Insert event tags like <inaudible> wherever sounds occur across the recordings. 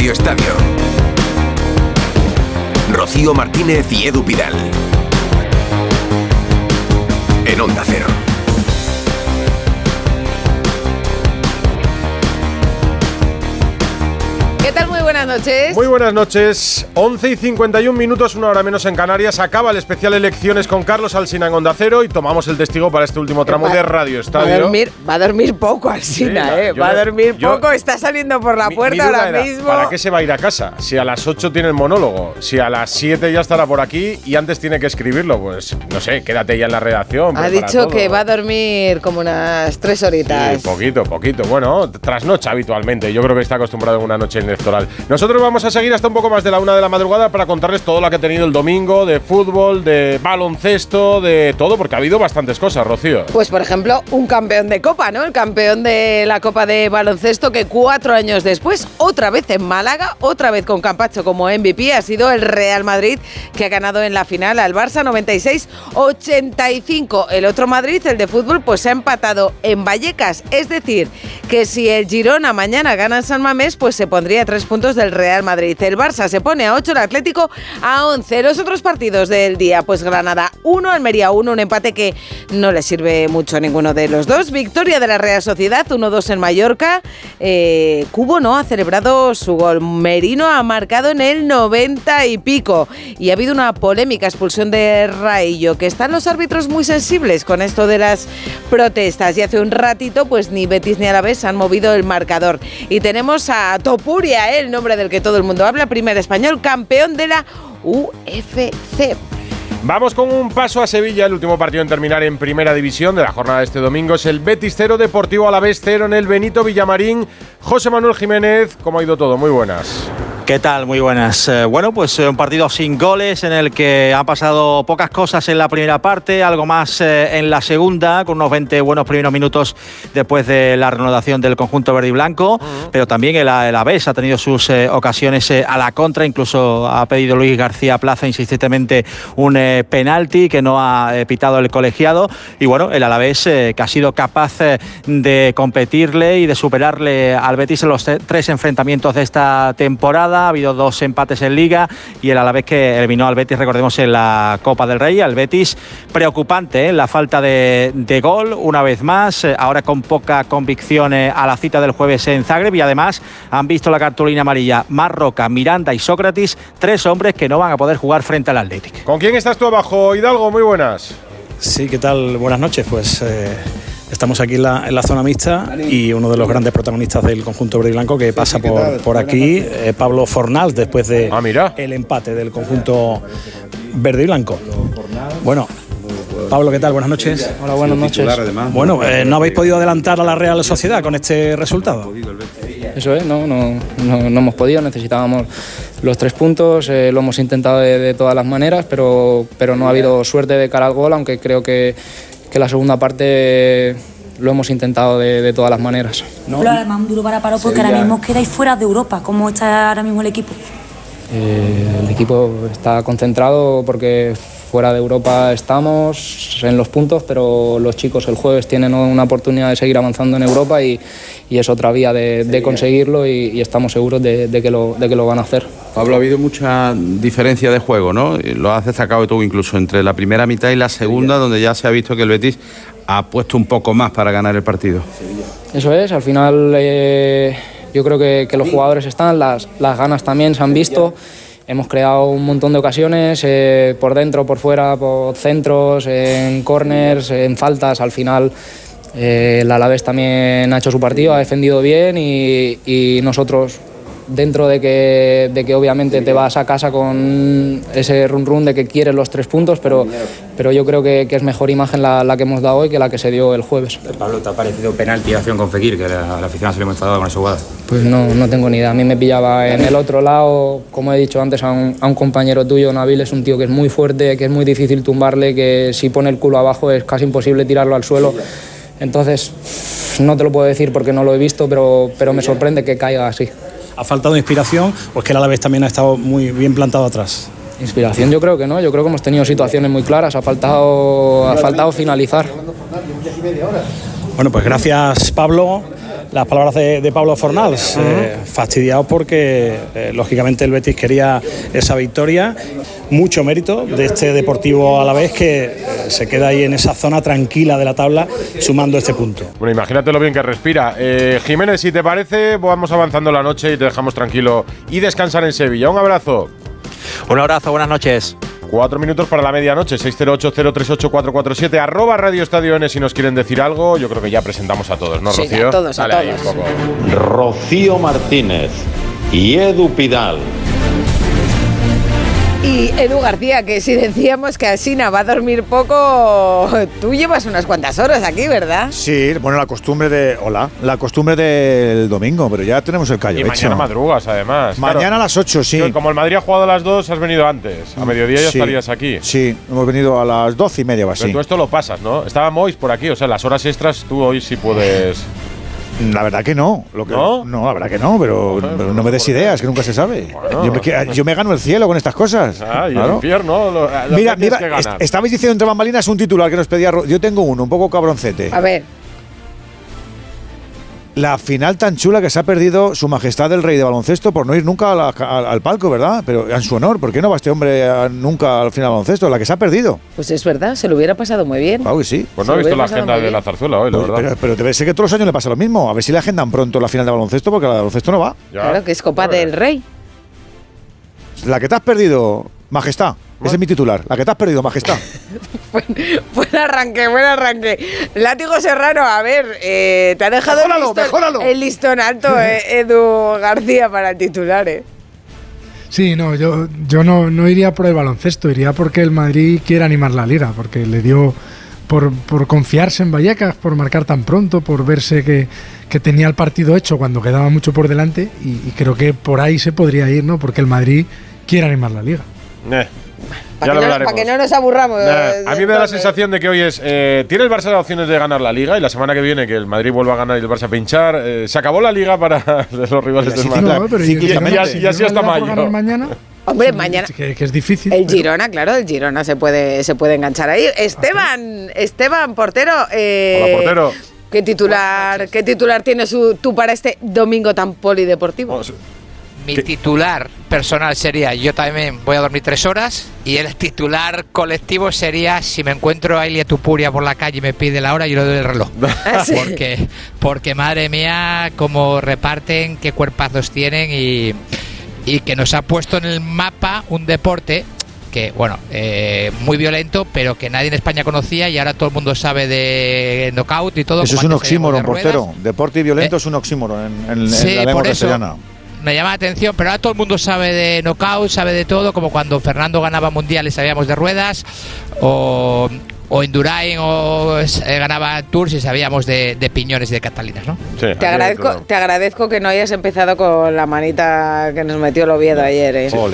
Radio Estadio. Rocío Martínez y Edu Pidal. En Onda Cero. Noches. Muy buenas noches. 11 y 51 minutos, una hora menos en Canarias. Acaba el especial Elecciones con Carlos Alsina en Onda Cero y tomamos el testigo para este último tramo Va- de Radio Estadio. Va a dormir, va a dormir poco, Alsina, Sí, ¿eh? yo- Va a dormir yo- poco, está saliendo por la puerta mi ahora era, mismo. ¿Para qué se va a ir a casa? Si a las 8 tiene el monólogo, si a las 7 ya estará por aquí y antes tiene que escribirlo, pues no sé, quédate ya en la redacción. Ha dicho todo. que va a dormir como unas tres Sí, horitas. poquito, poquito. Bueno, trasnoche habitualmente. Yo creo que está acostumbrado en una noche electoral. Nosotros vamos a seguir hasta un poco más de la una de la madrugada para contarles todo lo que ha tenido el domingo de fútbol, de baloncesto, de todo, porque ha habido bastantes cosas, Rocío. Pues por ejemplo, un campeón de Copa, ¿no? El campeón de la Copa de Baloncesto que cuatro años después, otra vez en Málaga, otra vez con Campacho como MVP, ha sido el Real Madrid que ha ganado en la final al Barça 96-85. El otro Madrid, el de fútbol, pues se ha empatado en Vallecas. Es decir, que si el Girona mañana gana en San Mamés, pues se pondría tres puntos del Real Madrid. El Barça se pone a 8, el Atlético a 11. Los otros partidos del día, pues Granada 1, Almería 1, un empate que no le sirve mucho a ninguno de los dos. Victoria de la Real Sociedad 1-2 en Mallorca. Eh, Cubo no ha celebrado su gol. Merino ha marcado en el 90 y pico. Y ha habido una polémica expulsión de Raillo, que están los árbitros muy sensibles con esto de las protestas. Y hace un ratito, pues ni Betis ni Alavés han movido el marcador. Y tenemos a Topuria, ¿eh? el nombre del que todo el mundo habla, primer español, campeón de la UFC. Vamos con un paso a Sevilla. El último partido en terminar en primera división de la jornada de este domingo es el Betis 0, Deportivo Alavés 0 en el Benito Villamarín. José Manuel Jiménez, ¿cómo ha ido todo? Muy buenas. ¿Qué tal? Muy buenas. Eh, bueno, pues eh, un partido sin goles en el que han pasado pocas cosas en la primera parte, algo más eh, en la segunda, con unos 20 buenos primeros minutos después de la renovación del conjunto verde y blanco, pero también el, el Alavés ha tenido sus ocasiones a la contra, incluso ha pedido Luis García Plaza insistentemente un eh, penalti que no ha eh, pitado el colegiado y bueno, el Alavés eh, que ha sido capaz de competirle y de superarle al Betis en los tres enfrentamientos de esta temporada. Ha habido dos empates en Liga y el Alavés que eliminó al Betis, recordemos, en la Copa del Rey. Al Betis preocupante la falta de, gol una vez más, ahora con poca convicción a la cita del jueves en Zagreb y además han visto la cartulina amarilla Marroca, Miranda y Sócrates, tres hombres que no van a poder jugar frente al Atlético. ¿Con quién estás abajo, Hidalgo? Muy buenas. Sí, ¿qué tal? Buenas noches. Pues eh, estamos aquí en la, en la zona mixta y uno de los grandes protagonistas del conjunto verde y blanco que pasa por, por aquí, eh, Pablo Fornals, después de Ah, mira. el empate del conjunto verde y blanco. Bueno, Pablo, ¿qué tal? Buenas noches. Hola, buenas noches. Bueno, eh, ¿no habéis podido adelantar a la Real Sociedad con este resultado? Eso es, no, no, no, no hemos podido, necesitábamos los tres puntos, eh, lo hemos intentado de, de todas las maneras, pero, pero no ha habido suerte de cara al gol, aunque creo que, que la segunda parte lo hemos intentado de, de todas las maneras. No. Pero además un duro para paro porque ahora mismo quedáis fuera de Europa. ¿Cómo está ahora mismo el equipo? Eh, el equipo está concentrado porque fuera de Europa estamos en los puntos, pero los chicos el jueves tienen una oportunidad de seguir avanzando en Europa y, y es otra vía de, de conseguirlo y, y estamos seguros de, de que lo, de que lo van a hacer. Pablo, ha habido mucha diferencia de juego, ¿no? Lo has destacado tú incluso entre la primera mitad y la segunda, donde ya se ha visto que el Betis ha puesto un poco más para ganar el partido. Eso es, al final eh, yo creo que, que los jugadores están, las, las ganas también se han visto. Hemos creado un montón de ocasiones, eh, por dentro, por fuera, por centros, en corners, en faltas. Al final eh, el Alavés también ha hecho su partido, ha defendido bien y, y nosotros dentro de que, de que obviamente te vas a casa con ese run run de que quieres los tres puntos, pero, pero yo creo que, que es mejor imagen la, la que hemos dado hoy que la que se dio el jueves. Pablo, ¿te ha parecido penalti acción con Fekir? Que la, la afición se le hemos enfadado con esa jugada. Pues no, no tengo ni idea. A mí me pillaba en el otro lado, como he dicho antes a un, a un compañero tuyo, Nabil es un tío que es muy fuerte, que es muy difícil tumbarle, que si pone el culo abajo es casi imposible tirarlo al suelo. Entonces, no te lo puedo decir porque no lo he visto, pero, pero me sorprende que caiga así. ¿Ha faltado inspiración o es que el Alavés también ha estado muy bien plantado atrás? Inspiración yo creo que no, yo creo que hemos tenido situaciones muy claras, ha faltado, ha faltado finalizar. Bueno, pues gracias Pablo. Las palabras de, de Pablo Fornals, eh, fastidiado porque eh, lógicamente el Betis quería esa victoria, mucho mérito de este Deportivo a la vez que eh, se queda ahí en esa zona tranquila de la tabla sumando este punto. Bueno, imagínate lo bien que respira. Eh, Jiménez, si te parece, vamos avanzando la noche y te dejamos tranquilo y descansar en Sevilla. Un abrazo. Un abrazo, buenas noches. Cuatro minutos para la medianoche, 608-038-447, arroba Radio Estadio N si nos quieren decir algo. Yo creo que ya presentamos a todos, ¿no, Sí, Rocío? a todos, a Dale ahí todos. un poco. Rocío Martínez y Edu Pidal. Y Edu García, que si decíamos que Asina va a dormir poco, tú llevas unas cuantas horas aquí, ¿verdad? Sí, bueno, la costumbre de. Hola. La costumbre del domingo, pero ya tenemos el callo. Y hecho. mañana madrugas, además. Mañana Claro. a las 8, sí. Yo, Como el Madrid ha jugado a las 2, has venido antes. A mediodía ya Sí. estarías aquí. Sí, hemos venido a las 12 y media o Pero así. tú esto lo pasas, ¿no? Estaba Mois por aquí, o sea, las horas extras tú hoy sí puedes. La verdad que no. Lo que, ¿No? la verdad que no, pero, pero no me des ideas, que nunca se sabe. Bueno. Yo, me, que- yo me gano el cielo con estas cosas. Ah, y el Claro. infierno. Lo, lo Mira, que tienes mira, que est- ganar. estabais diciendo entre bambalinas un titular que nos pedía. Ro- Yo tengo uno, un poco cabroncete. A ver, La final tan chula que se ha perdido Su Majestad el Rey de Baloncesto por no ir nunca a la- al, al palco, ¿verdad? Pero en su honor, ¿por qué no va este hombre a- nunca al final de baloncesto? La que se ha perdido. pues es verdad, se lo hubiera pasado muy bien. Claro que sí. Pues no he visto la agenda de la zarzuela hoy, la Pues, verdad. pero, pero debe ser que todos los años le pasa lo mismo. A ver si le agendan pronto la final de baloncesto, porque la de baloncesto no va. Ya. Claro, que es Copa del Rey. La que te has perdido, Majestad. Ese es mi titular. La que te has perdido, Majestad. <laughs> Buen, buen arranque, buen arranque. Látigo Serrano, a ver, eh, te ha dejado el listón, mejóralo. el listón alto, <laughs> eh, Edu García, para el titular, ¿eh? Sí, no, yo, yo no, no iría por el baloncesto, iría porque el Madrid quiere animar la liga, porque le dio por, por confiarse en Vallecas, por marcar tan pronto, por verse que, que tenía el partido hecho cuando quedaba mucho por delante y, y creo que por ahí se podría ir, ¿no? Porque el Madrid quiere animar la liga. Eh, Para que, no, hablaremos. pa' que no nos aburramos. Nah, eh, a mí me da la sensación de que hoy es. eh, ¿Tiene el Barça opciones de ganar la liga? Y la semana que viene, que el Madrid vuelva a ganar y el Barça a pinchar. eh, se acabó la liga para <laughs> los rivales del Madrid. Y, así, hasta mayo. mañana, Hombre, mañana. que, que es difícil. El pero- Girona, claro, el Girona se puede, se puede enganchar ahí. Esteban, Esteban, portero. eh, Hola, portero. ¿Qué titular, ¿Qué titular tienes tú para este domingo tan polideportivo? Vamos, Mi ¿Qué? titular personal sería yo también voy a dormir tres horas y el titular colectivo sería si me encuentro a Ilia Tupuria por la calle y me pide la hora yo le doy el reloj. <laughs> Ah, sí. Porque, porque madre mía, cómo reparten, qué cuerpazos tienen y, y que nos ha puesto en el mapa un deporte que, bueno, eh, muy violento, pero que nadie en España conocía y ahora todo el mundo sabe de knockout y todo. Eso es como un oxímoron, portero. Deporte y violento Eh, es un oxímoron en, en- en sí, la lengua por eso. Me llama la atención, pero ahora todo el mundo sabe de knockout, sabe de todo, como cuando Fernando ganaba mundiales sabíamos de ruedas, o, o Indurain o eh, ganaba Tours y sabíamos de, de piñones y de catalinas, ¿no? Sí, Te agradezco, todo. te agradezco que no hayas empezado con la manita que nos metió el Oviedo ayer. ¿eh? No,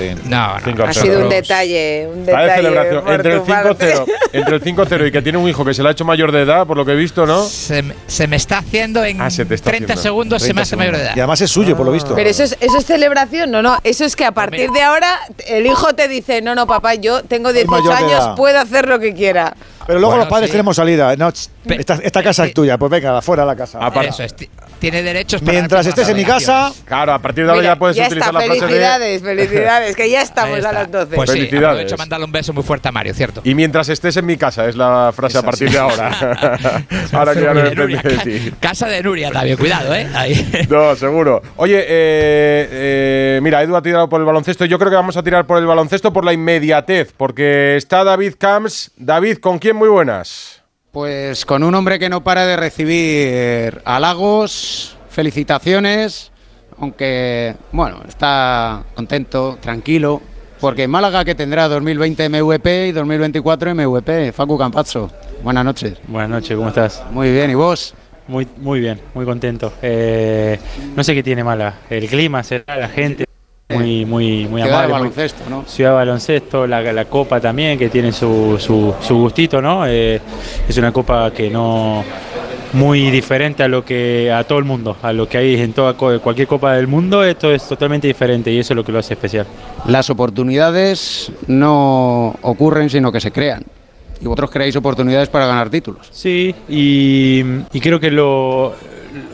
no. Ha sido un detalle, un detalle. celebración. Entre el tu parte. 5-0 entre el 5-0 y que tiene un hijo que se le ha hecho mayor de edad, por lo que he visto, ¿no? Se, me- se me está haciendo en Ah, se te está 30 haciendo. segundos, se me 30 hace mayor de edad. Y además es suyo, por lo visto. Pero eso es, eso es celebración, no, no. Eso es que a partir mira. de ahora el hijo te dice, no, no, papá, yo tengo 18 mayor de años, edad". puedo hacer lo que quiera. Pero luego Bueno, los padres sí. queremos salida. No, ch, Pe- esta, esta casa eh, es tuya, pues venga, afuera de la casa. Aparte- Eso es, ti- tiene derechos para Mientras estés en mi casa, Claro, a partir de ahora Mira, ya puedes ya utilizar está, la frase de. felicidades, felicidades, que ya estamos a las 12. Pues sí, Felicidades. aprovecho a mandarle un beso muy fuerte a Mario, ¿cierto? Y mientras estés en mi casa, es la frase a partir de ahora. <laughs> ahora que ya no De depende de ti. Casa de Nuria también, cuidado, ¿eh? Ahí. <laughs> No, seguro. Oye, eh, eh, mira, Edu ha tirado por el baloncesto. Yo creo que vamos a tirar por el baloncesto por la inmediatez, porque está David Camps. David, ¿con quién? Muy buenas. Pues con un hombre que no para de recibir halagos, felicitaciones, aunque, bueno, está contento, tranquilo, porque Málaga que tendrá 2020 MVP y 2024 MVP, Facu Campazzo. Buenas noches. Buenas noches, ¿cómo estás? Muy bien, ¿y vos? Muy, muy bien, muy contento. Eh, no sé qué tiene mala. El clima, será la gente, muy, muy, muy Ciudad de amable. muy- baloncesto, ¿no? Ciudad de baloncesto, la, la copa también, que tiene su, su, su gustito, ¿no? Eh, es una copa que no muy diferente a lo que a todo el mundo, a lo que hay en toda cualquier copa del mundo, esto es totalmente diferente y eso es lo que lo hace especial. Las oportunidades no ocurren, sino que se crean. Y vosotros creáis oportunidades para ganar títulos. Sí, y, y creo que lo,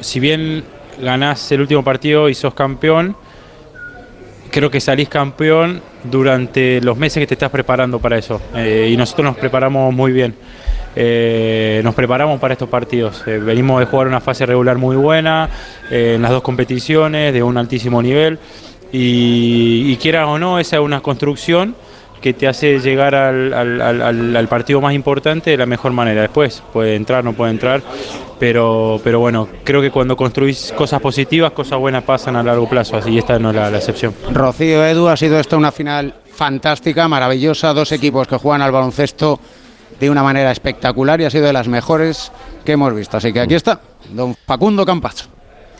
si bien ganás el último partido y sos campeón, creo que salís campeón durante los meses que te estás preparando para eso. Eh, y nosotros nos preparamos muy bien. Eh, nos preparamos para estos partidos. Eh, venimos de jugar una fase regular muy buena eh, en las dos competiciones, de un altísimo nivel. Y, y quieras o no, esa es una construcción que te hace llegar al, al- al- al partido más importante de la mejor manera. Después puede entrar, no puede entrar, pero, pero bueno, creo que cuando construís cosas positivas, cosas buenas pasan a largo plazo, así esta no es la, la excepción. Rocío Edu, ha sido esta una final fantástica, maravillosa, dos equipos que juegan al baloncesto de una manera espectacular y ha sido de las mejores que hemos visto. Así que aquí está, don Facundo Campacho.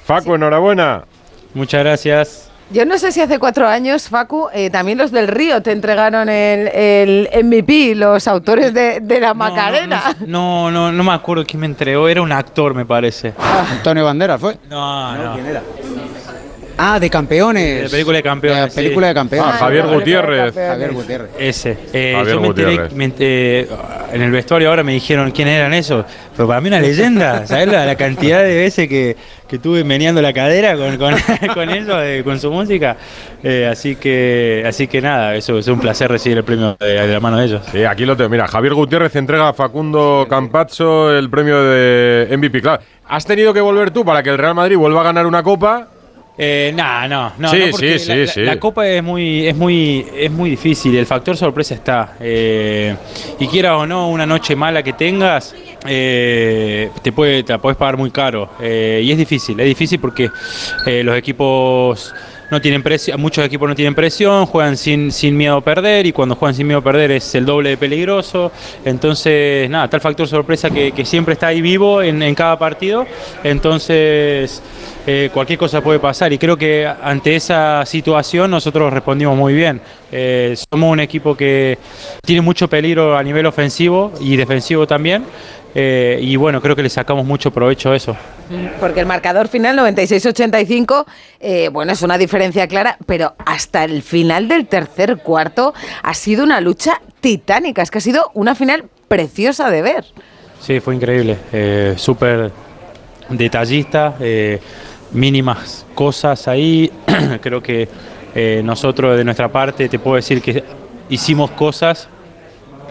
Facu, enhorabuena. Muchas gracias. Yo no sé si hace cuatro años, Facu, eh, también los del Río te entregaron el, el MVP, los autores de, de la Macarena. No, no, no me acuerdo quién me entregó, era un actor, me parece. Antonio Banderas fue. No, no. ¿Quién era? Ah, de campeones. De la película de campeones. De la película sí. de campeones. Ah, Javier Gutiérrez. Javier Gutiérrez. Ese. Eh, Javier yo me enteré, Gutiérrez. me enteré- en el vestuario ahora me dijeron quiénes eran esos. Pero para mí una leyenda. <laughs> ¿Sabes la, la cantidad de veces que, que estuve meneando la cadera con, con, <laughs> con ellos, eh, con su música? Eh, así que así que nada, eso es un placer recibir el premio de, de la mano de ellos. Sí, aquí lo tengo. Mira, Javier Gutiérrez entrega a Facundo Campazzo el premio de MVP. Claro, has tenido que volver tú para que el Real Madrid vuelva a ganar una copa. Eh, nah, no, no, Sí, no, porque sí, la, sí, la- sí. la copa es muy, es muy, es muy difícil. El factor sorpresa está. Eh, y quieras o no, una noche mala que tengas, eh, te puede, te la puedes pagar muy caro. Eh, y es difícil, es difícil porque los equipos no tienen presión, muchos equipos no tienen presión, juegan sin, sin miedo a perder y cuando juegan sin miedo a perder es el doble de peligroso. Entonces, nada, el factor sorpresa que, que siempre está ahí vivo en, en cada partido. Entonces, eh, cualquier cosa puede pasar y creo que ante esa situación nosotros respondimos muy bien. Eh, somos un equipo que tiene mucho peligro a nivel ofensivo y defensivo también. eh, y bueno, creo que le sacamos mucho provecho a eso. Porque el marcador final 96-85, eh, bueno, es una diferencia clara, pero hasta el final del tercer cuarto ha sido una lucha titánica. Es que ha sido una final preciosa de ver. Sí, fue increíble. Eh, Súper detallista, mínimas cosas ahí. <clears throat> Creo que eh, nosotros de nuestra parte te puedo decir que hicimos cosas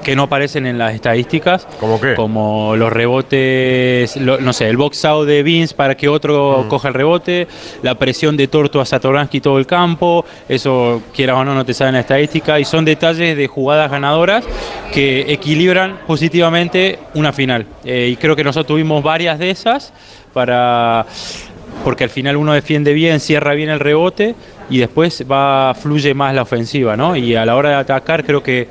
que no aparecen en las estadísticas. ¿Cómo qué? Como los rebotes, lo- no sé, el box out de Vince para que otro coja el rebote, la presión de Torto a Satoransky todo el campo, eso quieras o no no te sale en la estadística y son detalles de jugadas ganadoras que equilibran positivamente una final. Eh, y creo que nosotros tuvimos varias de esas para porque al final uno defiende bien, cierra bien el rebote y después va fluye más la ofensiva, ¿no? Y a la hora de atacar creo que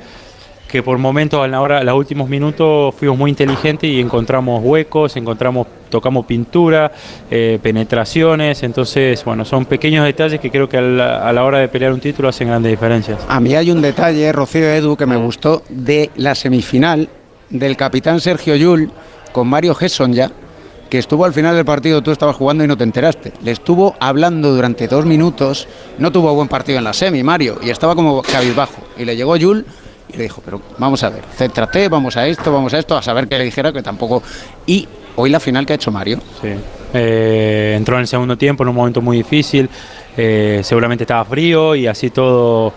que por momentos a la hora, los últimos minutos fuimos muy inteligentes y encontramos huecos, encontramos, tocamos pintura, eh, penetraciones, entonces bueno, son pequeños detalles que creo que a la, a la hora de pelear un título hacen grandes diferencias. A mí hay un detalle, Rocío Edu, que me gustó de la semifinal del capitán Sergio Yul con Mario Gesson ya, que estuvo al final del partido, tú estabas jugando y no te enteraste. Le estuvo hablando durante dos minutos, no tuvo buen partido en la semi, Mario, y estaba como cabizbajo. Y le llegó Yul y le dijo, pero vamos a ver, céntrate, vamos a esto, vamos a esto, a saber que le dijera que tampoco... Y hoy la final que ha hecho Mario. Sí. Eh, entró en el segundo tiempo en un momento muy difícil, eh, seguramente estaba frío y así todo,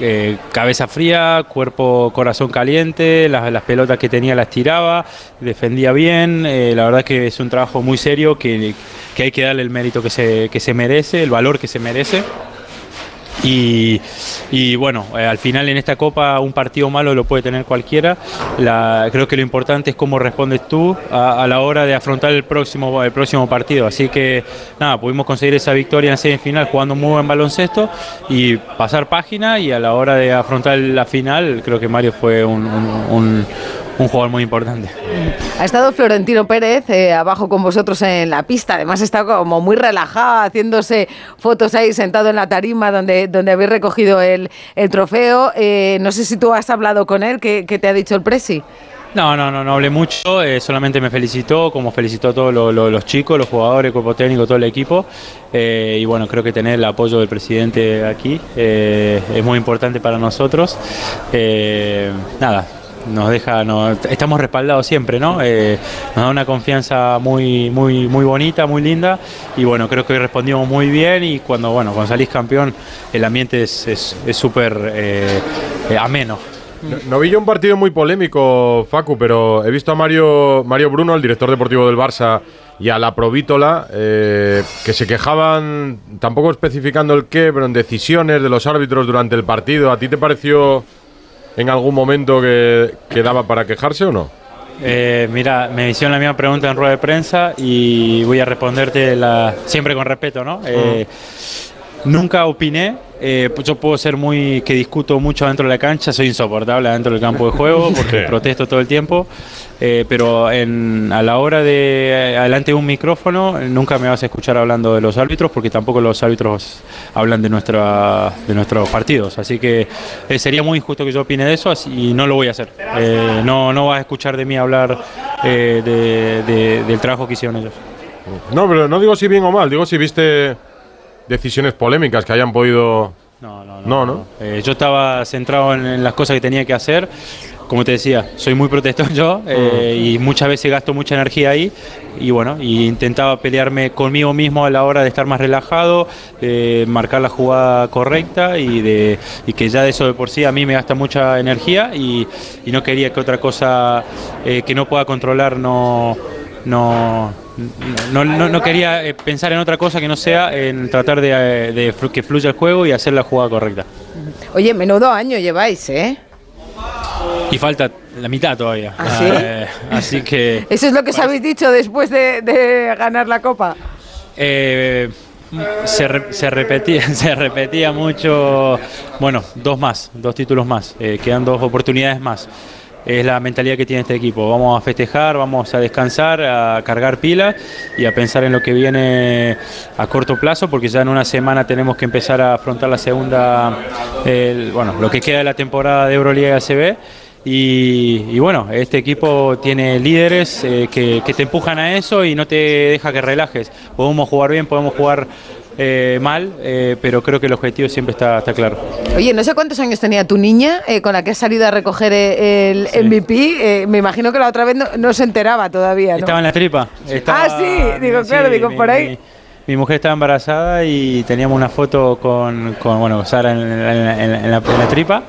eh, cabeza fría, cuerpo, corazón caliente, las, pelotas que tenía las tiraba, defendía bien, eh, la verdad que es un trabajo muy serio que, que hay que darle el mérito que se, que se merece, el valor que se merece. Y, y bueno, eh, al final en esta copa un partido malo lo puede tener cualquiera. Creo que lo importante es cómo respondes tú a, la hora de afrontar el próximo, el próximo partido. Así que nada, pudimos conseguir esa victoria en semifinal jugando muy buen baloncesto y pasar página y a la hora de afrontar la final creo que Mario fue un- un jugador muy importante. Ha estado Florentino Pérez eh, abajo con vosotros en la pista. Además está como muy relajado, haciéndose fotos ahí sentado en la tarima donde, donde habéis recogido el, el trofeo. Eh, no sé si tú has hablado con él, ¿qué, qué te ha dicho el Presi? No, no, no, no hablé mucho, eh, solamente me felicitó, como felicitó a todos lo- lo- los chicos, los jugadores, el cuerpo técnico, todo el equipo. eh, y bueno, creo que tener el apoyo del presidente aquí eh, es muy importante para nosotros. Nada, nos deja, estamos respaldados siempre, ¿no? Eh, nos da una confianza muy, muy, muy bonita, muy linda y bueno, creo que hoy respondimos muy bien y cuando, bueno, cuando salís campeón el ambiente es súper eh, eh, ameno. No, no vi yo un partido muy polémico, Facu, pero he visto a Mario, Mario Bruno, el director deportivo del Barça, y a la Provítola, eh, que se quejaban, tampoco especificando el qué, pero en decisiones de los árbitros durante el partido. ¿A ti te pareció en algún momento que, que daba para quejarse o no? Eh, mira, me hicieron la misma pregunta en rueda de prensa y voy a responderte la, siempre con respeto, ¿no? Eh, Nunca opiné, eh, yo puedo ser muy, que discuto mucho dentro de la cancha, soy insoportable dentro del campo de juego <laughs> porque Sí. protesto todo el tiempo, eh, pero en, a la hora de adelante de un micrófono nunca me vas a escuchar hablando de los árbitros porque tampoco los árbitros hablan de, nuestra, de nuestros partidos, así que eh, sería muy injusto que yo opine de eso así- y no lo voy a hacer. No, no vas a escuchar de mí hablar de- de- del trabajo que hicieron ellos. No, pero no digo si bien o mal, digo si viste decisiones polémicas que hayan podido... No, no, No, ¿no? Eh, yo estaba centrado en, en las cosas que tenía que hacer. Como te decía, soy muy protector <laughs> yo eh, y muchas veces gasto mucha energía ahí. Y bueno, y intentaba pelearme conmigo mismo a la hora de estar más relajado, de marcar la jugada correcta y, de, y que ya de eso de por sí a mí me gasta mucha energía y, y no quería que otra cosa eh, que no pueda controlar no, no, no, no- no quería eh, pensar en otra cosa que no sea en tratar de, eh, de que fluya el juego y hacer la jugada correcta. Oye, menudo año lleváis, ¿eh? Y falta la mitad todavía. ¿Ah, sí? Eh, así que Eso es lo que os habéis dicho después de, de ganar la copa. eh, se, re- se repetía, <laughs> se repetía mucho. Bueno, dos más, dos títulos más. eh, quedan dos oportunidades más. Es la mentalidad que tiene este equipo. Vamos a festejar, vamos a descansar, a cargar pilas y a pensar en lo que viene a corto plazo, porque ya en una semana tenemos que empezar a afrontar la segunda, bueno, lo que queda de la temporada de Euroliga y ACB. Y, y bueno, este equipo tiene líderes eh, que, que te empujan a eso y no te deja que relajes. Podemos jugar bien, podemos jugar eh, mal, eh, pero creo que el objetivo siempre está, está claro. Oye, no sé cuántos años tenía tu niña eh, con la que has salido a recoger el MVP. Me imagino que la otra vez no, no se enteraba todavía, ¿no? Estaba en la tripa. estaba- ah, sí, digo, sí, claro, digo, mi- por ahí. Mi, mi mujer estaba embarazada y teníamos una foto con, con bueno, Sara en, en- en- en la, en la tripa.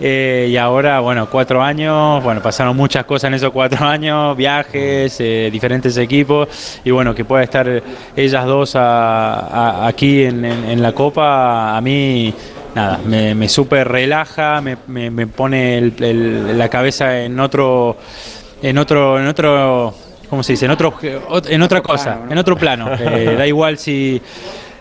Eh, y ahora, bueno, cuatro años, bueno, pasaron muchas cosas en esos cuatro <laughs> años, viajes, eh, diferentes equipos, y bueno, que pueda estar ellas dos a- a- aquí en, en- en la Copa, a mí, nada, me, me súper relaja, me, me- me pone el- el- la cabeza en otro, en otro, en otro, ¿cómo se dice? En otro, ot- en otra cosa, en otro plano. <laughs> Eh, da igual si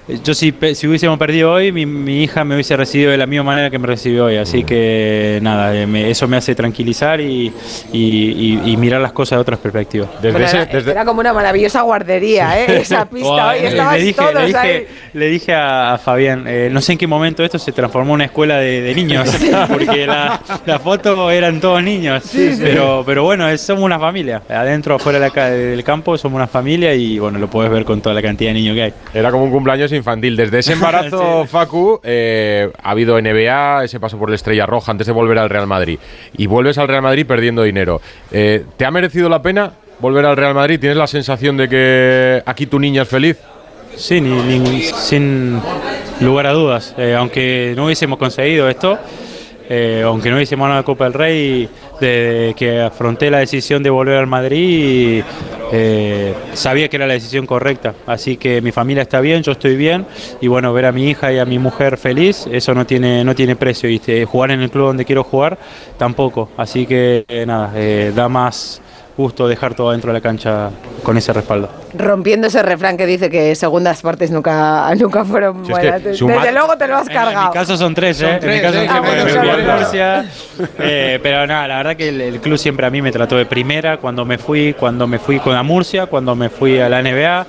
yo si, si hubiésemos perdido hoy, mi, mi hija me hubiese recibido de la misma manera que me recibió hoy. Así que nada, eh, me- eso me hace tranquilizar y, y- y- y mirar las cosas de otras perspectivas. Desde era, era como una maravillosa guardería, ¿eh? Esa <laughs> pista. Hoy eh, le dije, todos le dije, ahí. le dije a, a Fabián, eh, no sé en qué momento esto se transformó en una escuela de, de niños, <laughs> porque la, la foto eran todos niños, Sí, sí. pero pero bueno, somos una familia, adentro, afuera de la ca- del campo somos una familia y bueno, lo puedes ver con toda la cantidad de niños que hay. Era como un cumpleaños infantil. Desde ese embarazo, <laughs> Facu, eh, ha habido NBA, ese paso por la Estrella Roja antes de volver al Real Madrid. Y vuelves al Real Madrid perdiendo dinero. Eh, ¿Te ha merecido la pena volver al Real Madrid? ¿Tienes la sensación de que aquí tu niña es feliz? Sí, ni- ni- sin lugar a dudas. Eh, aunque no hubiésemos conseguido esto, eh, aunque no hubiésemos ganado la Copa del Rey, que afronté la decisión de volver al Madrid, eh, sabía que era la decisión correcta. Así que mi familia está bien, yo estoy bien, y bueno, ver a mi hija y a mi mujer feliz, eso no tiene, no tiene precio. Y este, jugar en el club donde quiero jugar, tampoco. Así que eh, nada, eh, da más gusto dejar todo dentro de la cancha con ese respaldo. Rompiendo ese refrán que dice que segundas partes nunca, <laughs> nunca fueron Si es que buenas. Desde luego te lo has En cargado. mi caso son tres, Son ¿eh? tres, en mi caso ¿eh? son Ah, tres, bueno, me son fui a tres. Murcia. Eh, pero nada, la verdad que el, el club siempre a mí me trató de primera cuando me fui, cuando me fui con la Murcia, cuando me fui a la NBA.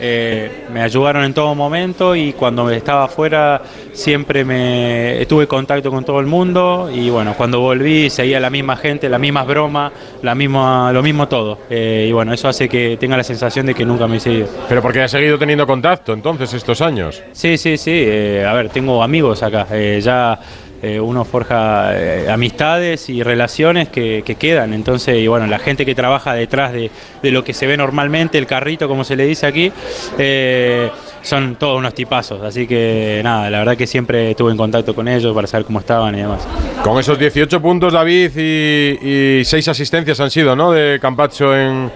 Eh, me ayudaron en todo momento y cuando estaba afuera siempre me tuve contacto con todo el mundo y bueno, cuando volví seguía la misma gente, las mismas bromas, la misma, lo mismo todo. Eh, y bueno, eso hace que tenga la sensación de que nunca me he seguido. Pero porque has seguido teniendo contacto entonces estos años. Sí, sí, sí. eh, a ver, tengo amigos acá. ya eh, uno forja eh, amistades y relaciones que, que quedan. Entonces, y bueno, la gente que trabaja detrás de, de lo que se ve normalmente, el carrito, como se le dice aquí, eh, son todos unos tipazos. Así que nada, la verdad que siempre estuve en contacto con ellos para saber cómo estaban y demás. Con esos 18 puntos, David, y, y 6 asistencias han sido, ¿no? De Campacho en,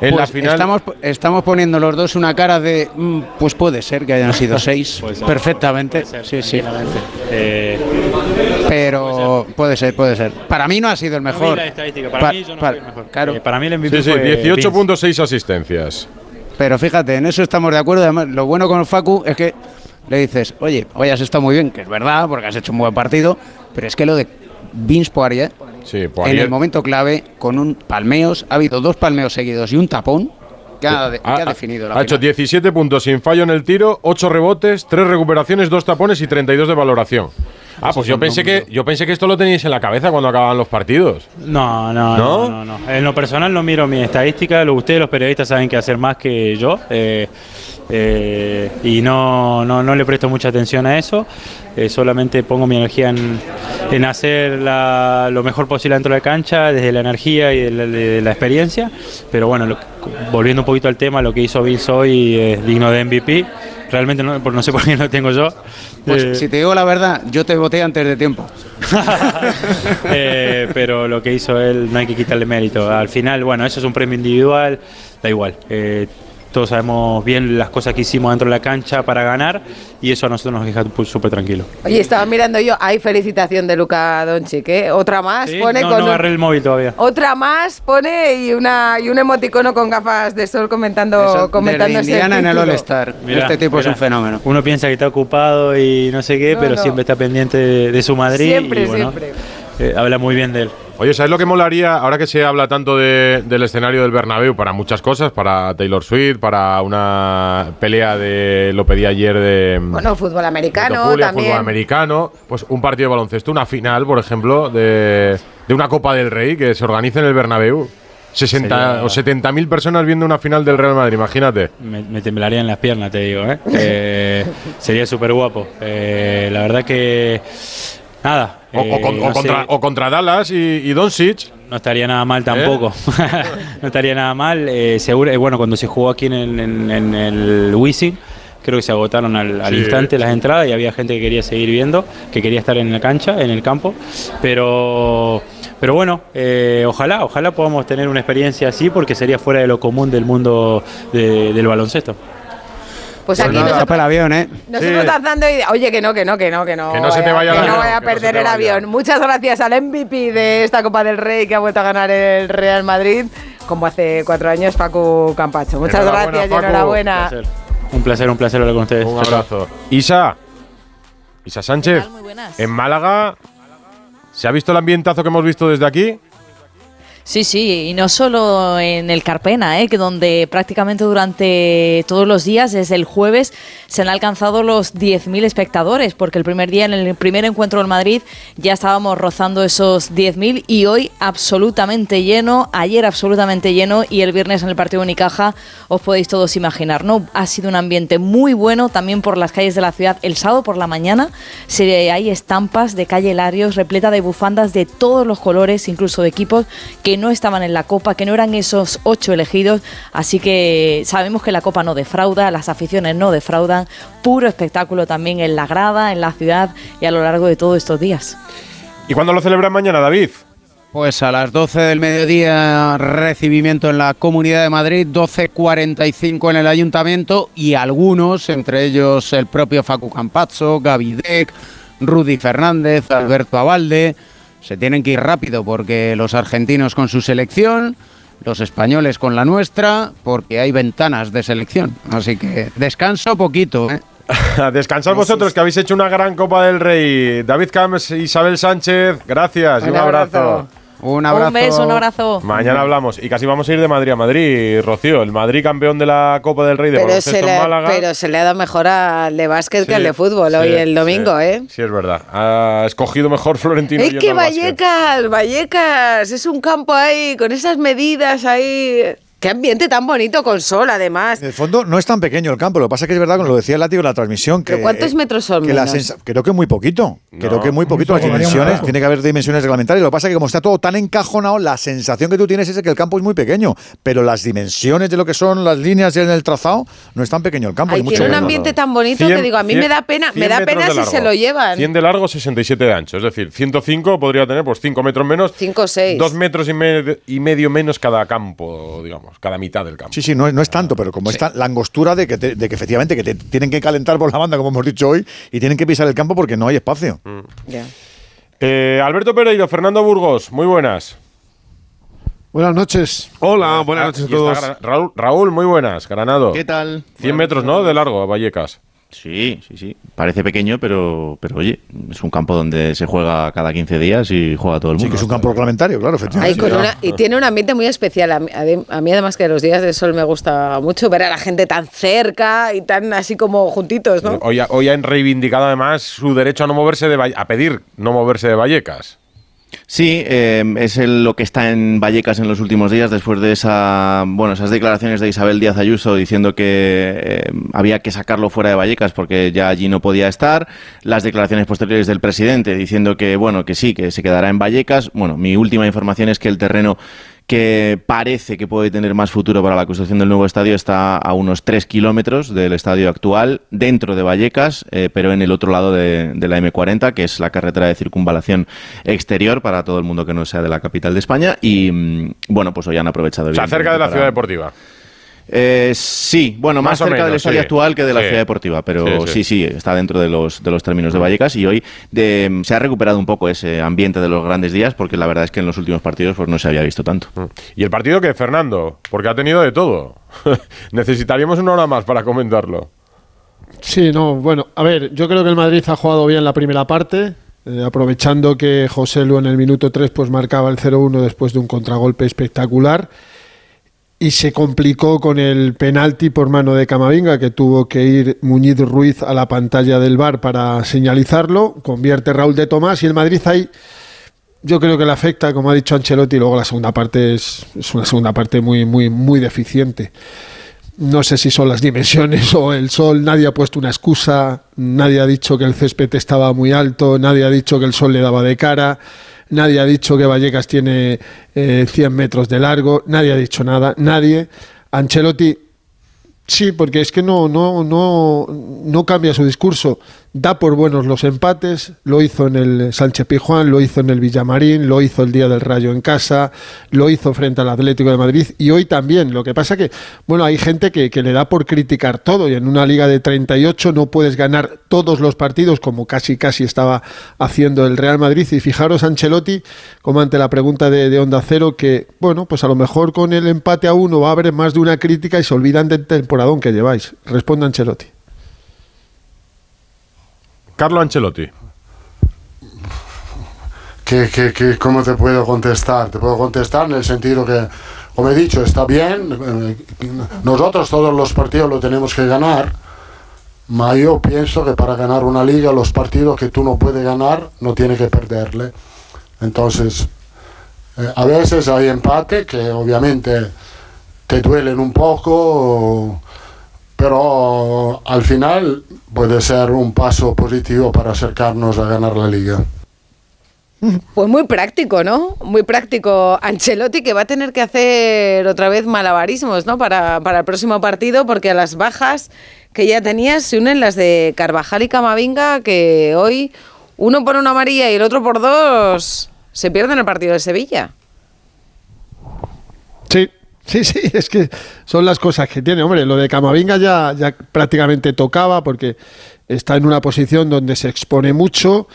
en la Pues final. Estamos, estamos poniendo los dos una cara de. mm, Pues puede ser que hayan sido <laughs> seis. Ser. perfectamente. sí, sí. Eh, Pero puede ser, puede ser. Para mí no ha sido el mejor. para Pa- mí yo no pa- fui el mejor. Claro. Eh, para mí el MVP Sí, sí, fue 18 Vince. puntos, 6 asistencias. Pero fíjate, en eso estamos de acuerdo. Además, lo bueno con Facu es que le dices, oye, hoy has estado muy bien, que es verdad, porque has hecho un buen partido, pero es que lo de Vince Poirier, Sí, en Poirier. el momento clave, con un palmeos, ha habido dos palmeos seguidos y un tapón que ha, de- que ha Ha- definido la Ha hecho final. 17 puntos sin fallo en el tiro, 8 rebotes, 3 recuperaciones, 2 tapones y 32 de valoración. Ah, pues yo pensé que yo pensé que esto lo teníais en la cabeza cuando acababan los partidos. No, no, ¿No? no, no, no. En lo personal no miro mi estadística. Lo, ustedes, los periodistas, saben que hacer más que yo. eh, eh, y no, no, no le presto mucha atención a eso. Eh, solamente pongo mi energía en, en hacer la- lo mejor posible dentro de la cancha, desde la energía y de la, de la experiencia. Pero bueno, lo- volviendo un poquito al tema, lo que hizo Vince hoy es digno de MVP. Realmente no, no sé por qué lo tengo yo. Pues Eh, si te digo la verdad, yo te voté antes de tiempo. <laughs> Eh, pero lo que hizo él no hay que quitarle mérito. Al final, bueno, eso es un premio individual, da igual. Eh, todos sabemos bien las cosas que hicimos dentro de la cancha para ganar y eso a nosotros nos deja pues, súper tranquilos. Oye, estaba mirando yo, hay felicitación de Luca Doncic, ¿eh? Otra más, Sí, pone no, con no un- agarré el móvil todavía. Otra más pone y una y un emoticono con gafas de sol comentando Eso, comentando desde Indiana en el. All-Star. Este tipo es un fenómeno. Uno piensa que está ocupado y no sé qué, No, pero no. siempre está pendiente de, de su Madrid. Siempre, y, bueno, siempre. eh, habla muy bien de él. Oye, ¿sabes lo que molaría ahora que se habla tanto de- del escenario del Bernabéu para muchas cosas, para Taylor Swift, para una pelea de lo pedí ayer de Bueno, fútbol de americano Topuria, también. fútbol americano, pues un partido de baloncesto, una final, por ejemplo, de, de una Copa del Rey que se organiza en el Bernabéu. 60 Sería- o 70.000 personas viendo una final del Real Madrid, imagínate. Me, me temblarían las piernas, te digo. ¿eh? <laughs> Eh, sería súper guapo. Eh, la verdad que. Nada. O, o eh, con- no contra, o contra Dallas y, y Doncic. no estaría nada mal tampoco. <laughs> no estaría nada mal. Eh, seguro, eh, bueno, cuando se jugó aquí en el, en- en el Wizzing, creo que se agotaron al, al Sí. instante las entradas y había gente que quería seguir viendo, que quería estar en la cancha, en el campo. Pero, pero bueno, eh, ojalá, ojalá podamos tener una experiencia así porque sería fuera de lo común del mundo de- del baloncesto. Pues aquí no, nosotros, el avión, ¿eh? nosotros tratando y oye que no, que no, que no, que no. Que no se te vaya el que no vaya a no perder el vaya. avión. Muchas gracias al MVP de esta Copa del Rey que ha vuelto a ganar el Real Madrid, como hace cuatro años, Paco Campacho. Muchas Enhorabuena, gracias y enhorabuena. placer. Un placer, un placer hablar con ustedes. Un abrazo. Isa. Isa Sánchez. Muy buenas. En Málaga. ¿Se ha visto el ambientazo que hemos visto desde aquí? Sí, sí, y no solo en el Carpena, ¿eh? que donde prácticamente durante todos los días, desde el jueves, se han alcanzado los 10.000 espectadores, porque el primer día, en el primer encuentro en Madrid, ya estábamos rozando esos 10.000 y hoy absolutamente lleno, ayer absolutamente lleno y el viernes en el partido Unicaja, os podéis todos imaginar, ¿no? Ha sido un ambiente muy bueno también por las calles de la ciudad. El sábado por la mañana hay estampas de calle Larios repleta de bufandas de todos los colores, incluso de equipos que no estaban en la Copa, que no eran esos ocho elegidos. Así que sabemos que la Copa no defrauda, las aficiones no defraudan. Puro espectáculo también en la grada, en la ciudad y a lo largo de todos estos días. ¿Y cuándo lo celebran mañana, David? Pues a las 12 del mediodía recibimiento en la Comunidad de Madrid, 12.45 en el Ayuntamiento y algunos, entre ellos el propio Facu Campazzo, Gavidec, Rudy Fernández, Alberto Abalde, se tienen que ir rápido porque los argentinos con su selección, los españoles con la nuestra, porque hay ventanas de selección. Así que descanso poquito. ¿eh? <laughs> Descansad vosotros, que habéis hecho una gran Copa del Rey. David Camps, Isabel Sánchez, gracias y Un un abrazo. abrazo. Un abrazo. Un beso, un abrazo. Mañana hablamos. Y casi vamos a ir de Madrid a Madrid, Rocío. El Madrid campeón de la Copa del Rey de Pero se, en le, Málaga. pero se le ha dado mejor al de básquet Sí, que al de fútbol sí, hoy el domingo, sí. ¿eh? Sí, es verdad. Ha escogido mejor Florentino. Es que. Vallecas, Vallecas, es un campo ahí con esas medidas ahí. Qué ambiente tan bonito con sol, además. En el fondo no es tan pequeño el campo, lo que pasa es que es verdad, como lo decía el látigo en la transmisión, que, ¿Pero cuántos eh, metros son que menos? creo que muy poquito, creo que muy poquito las dimensiones, tiene que haber dimensiones reglamentarias, lo que pasa es que como está todo tan encajonado, la sensación que tú tienes es de que el campo es muy pequeño, pero las dimensiones de lo que son las líneas en el trazado no es tan pequeño el campo. Ay, hay mucho tiene un ambiente tan bonito que digo, a mí me da pena, me 100 da pena si largo. se lo llevan. 100 de largo, 67 de ancho. Es decir, 105 podría tener pues 5 metros menos. 5 o 6. Dos metros y, me- y medio menos cada campo, digamos, cada mitad del campo. Sí, sí, no, es- no es tanto, pero como está la angostura de que, te- de que efectivamente que te tienen que calentar por la banda, como hemos dicho hoy, y tienen que pisar el campo porque no hay espacio. Eh, Alberto Pereiro, Fernando Burgos, muy buenas. Buenas noches. Hola, buenas noches a todos. Raúl, Raúl, muy buenas, Granado. ¿Qué tal? 100 metros, ¿no? De largo, a Vallecas. Sí, sí, sí. Parece pequeño, pero, pero oye, es un campo donde se juega cada 15 días y juega todo el mundo. Sí, que es un campo reglamentario, claro, Ay, efectivamente. con una- y tiene un ambiente muy especial. A mí, a mí, además, que los días de sol me gusta mucho ver a la gente tan cerca y tan así como juntitos, ¿no? Hoy, ha- hoy han reivindicado además su derecho a no moverse de Valle- a pedir no moverse de Vallecas. Sí, eh, es el- lo que está en Vallecas en los últimos días después de esa, bueno, esas declaraciones de Isabel Díaz Ayuso diciendo que eh, había que sacarlo fuera de Vallecas porque ya allí no podía estar. Las declaraciones posteriores del presidente diciendo que bueno, que sí, que se quedará en Vallecas. Bueno, mi última información es que el terreno que parece que puede tener más futuro para la construcción del nuevo estadio está a unos 3 kilómetros del estadio actual, dentro de Vallecas, eh, pero en el otro lado de, de la M40, que es la carretera de circunvalación exterior para todo el mundo que no sea de la capital de España. Y mm, bueno, pues hoy han aprovechado. O sea, cerca de la ciudad deportiva. Eh, sí, bueno, más, cerca del menos, estadio sí. actual que de la Sí. ciudad deportiva, pero Sí, sí, sí. sí, está dentro de los, de los términos de Vallecas y hoy de- se ha recuperado un poco ese ambiente de los grandes días porque la verdad es que en los últimos partidos pues no se había visto tanto. ¿Y el partido que Fernando? Porque ha tenido de todo. <laughs> Necesitaríamos una hora más para comentarlo. Sí, no, bueno, a ver, yo creo que el Madrid ha jugado bien la primera parte, eh, aprovechando que José Lu en el minuto 3 pues marcaba el 0-1 después de un contragolpe espectacular y se complicó con el penalti por mano de Camavinga que tuvo que ir Muñiz Ruiz a la pantalla del bar para señalizarlo, convierte Raúl de Tomás y el Madrid ahí yo creo que le afecta, como ha dicho Ancelotti, luego la segunda parte es, es una segunda parte muy, muy, muy deficiente. No sé si son las dimensiones <laughs> o el sol, nadie ha puesto una excusa, nadie ha dicho que el césped estaba muy alto, nadie ha dicho que el sol le daba de cara, nadie ha dicho que Vallecas tiene eh, 100 metros de largo, nadie ha dicho nada, nadie. Ancelotti, sí, porque es que no, no, no, no cambia su discurso, da por buenos los empates, lo hizo en el Sánchez Pijuán, lo hizo en el Villamarín, lo hizo el día del Rayo en casa, lo hizo frente al Atlético de Madrid y hoy también. Lo que pasa que, bueno, hay gente que, que le da por criticar todo y en una liga de 38 no puedes ganar todos los partidos como casi casi estaba haciendo el Real Madrid. Y fijaros, Ancelotti, como ante la pregunta de, de Onda Cero, que, bueno, pues a lo mejor con el empate a uno va a haber más de una crítica y se olvidan del temporadón que lleváis. Responde Ancelotti. Carlo Ancelotti. ¿Qué, qué, qué- cómo te puedo contestar? Te puedo contestar en el sentido que, como he dicho, está bien. eh, Nosotros todos los partidos lo tenemos que ganar. Ma yo pienso que para ganar una liga, los partidos que tú no puedes ganar, no tienes que perderle. Entonces, eh, a veces hay empate que obviamente te duelen un poco, pero al final puede ser un paso positivo para acercarnos a ganar la liga. <laughs> Pues muy práctico, ¿no? Muy práctico. Ancelotti que va a tener que hacer otra vez malabarismos, ¿no? Para, para el próximo partido, porque a las bajas que ya tenías se unen las de Carvajal y Camavinga, que hoy uno por una amarilla y el otro por dos se pierden el partido de Sevilla. Sí, sí, <laughs> es que son las cosas que tiene. Hombre, lo de Camavinga ya, ya prácticamente tocaba porque está en una posición donde se expone mucho.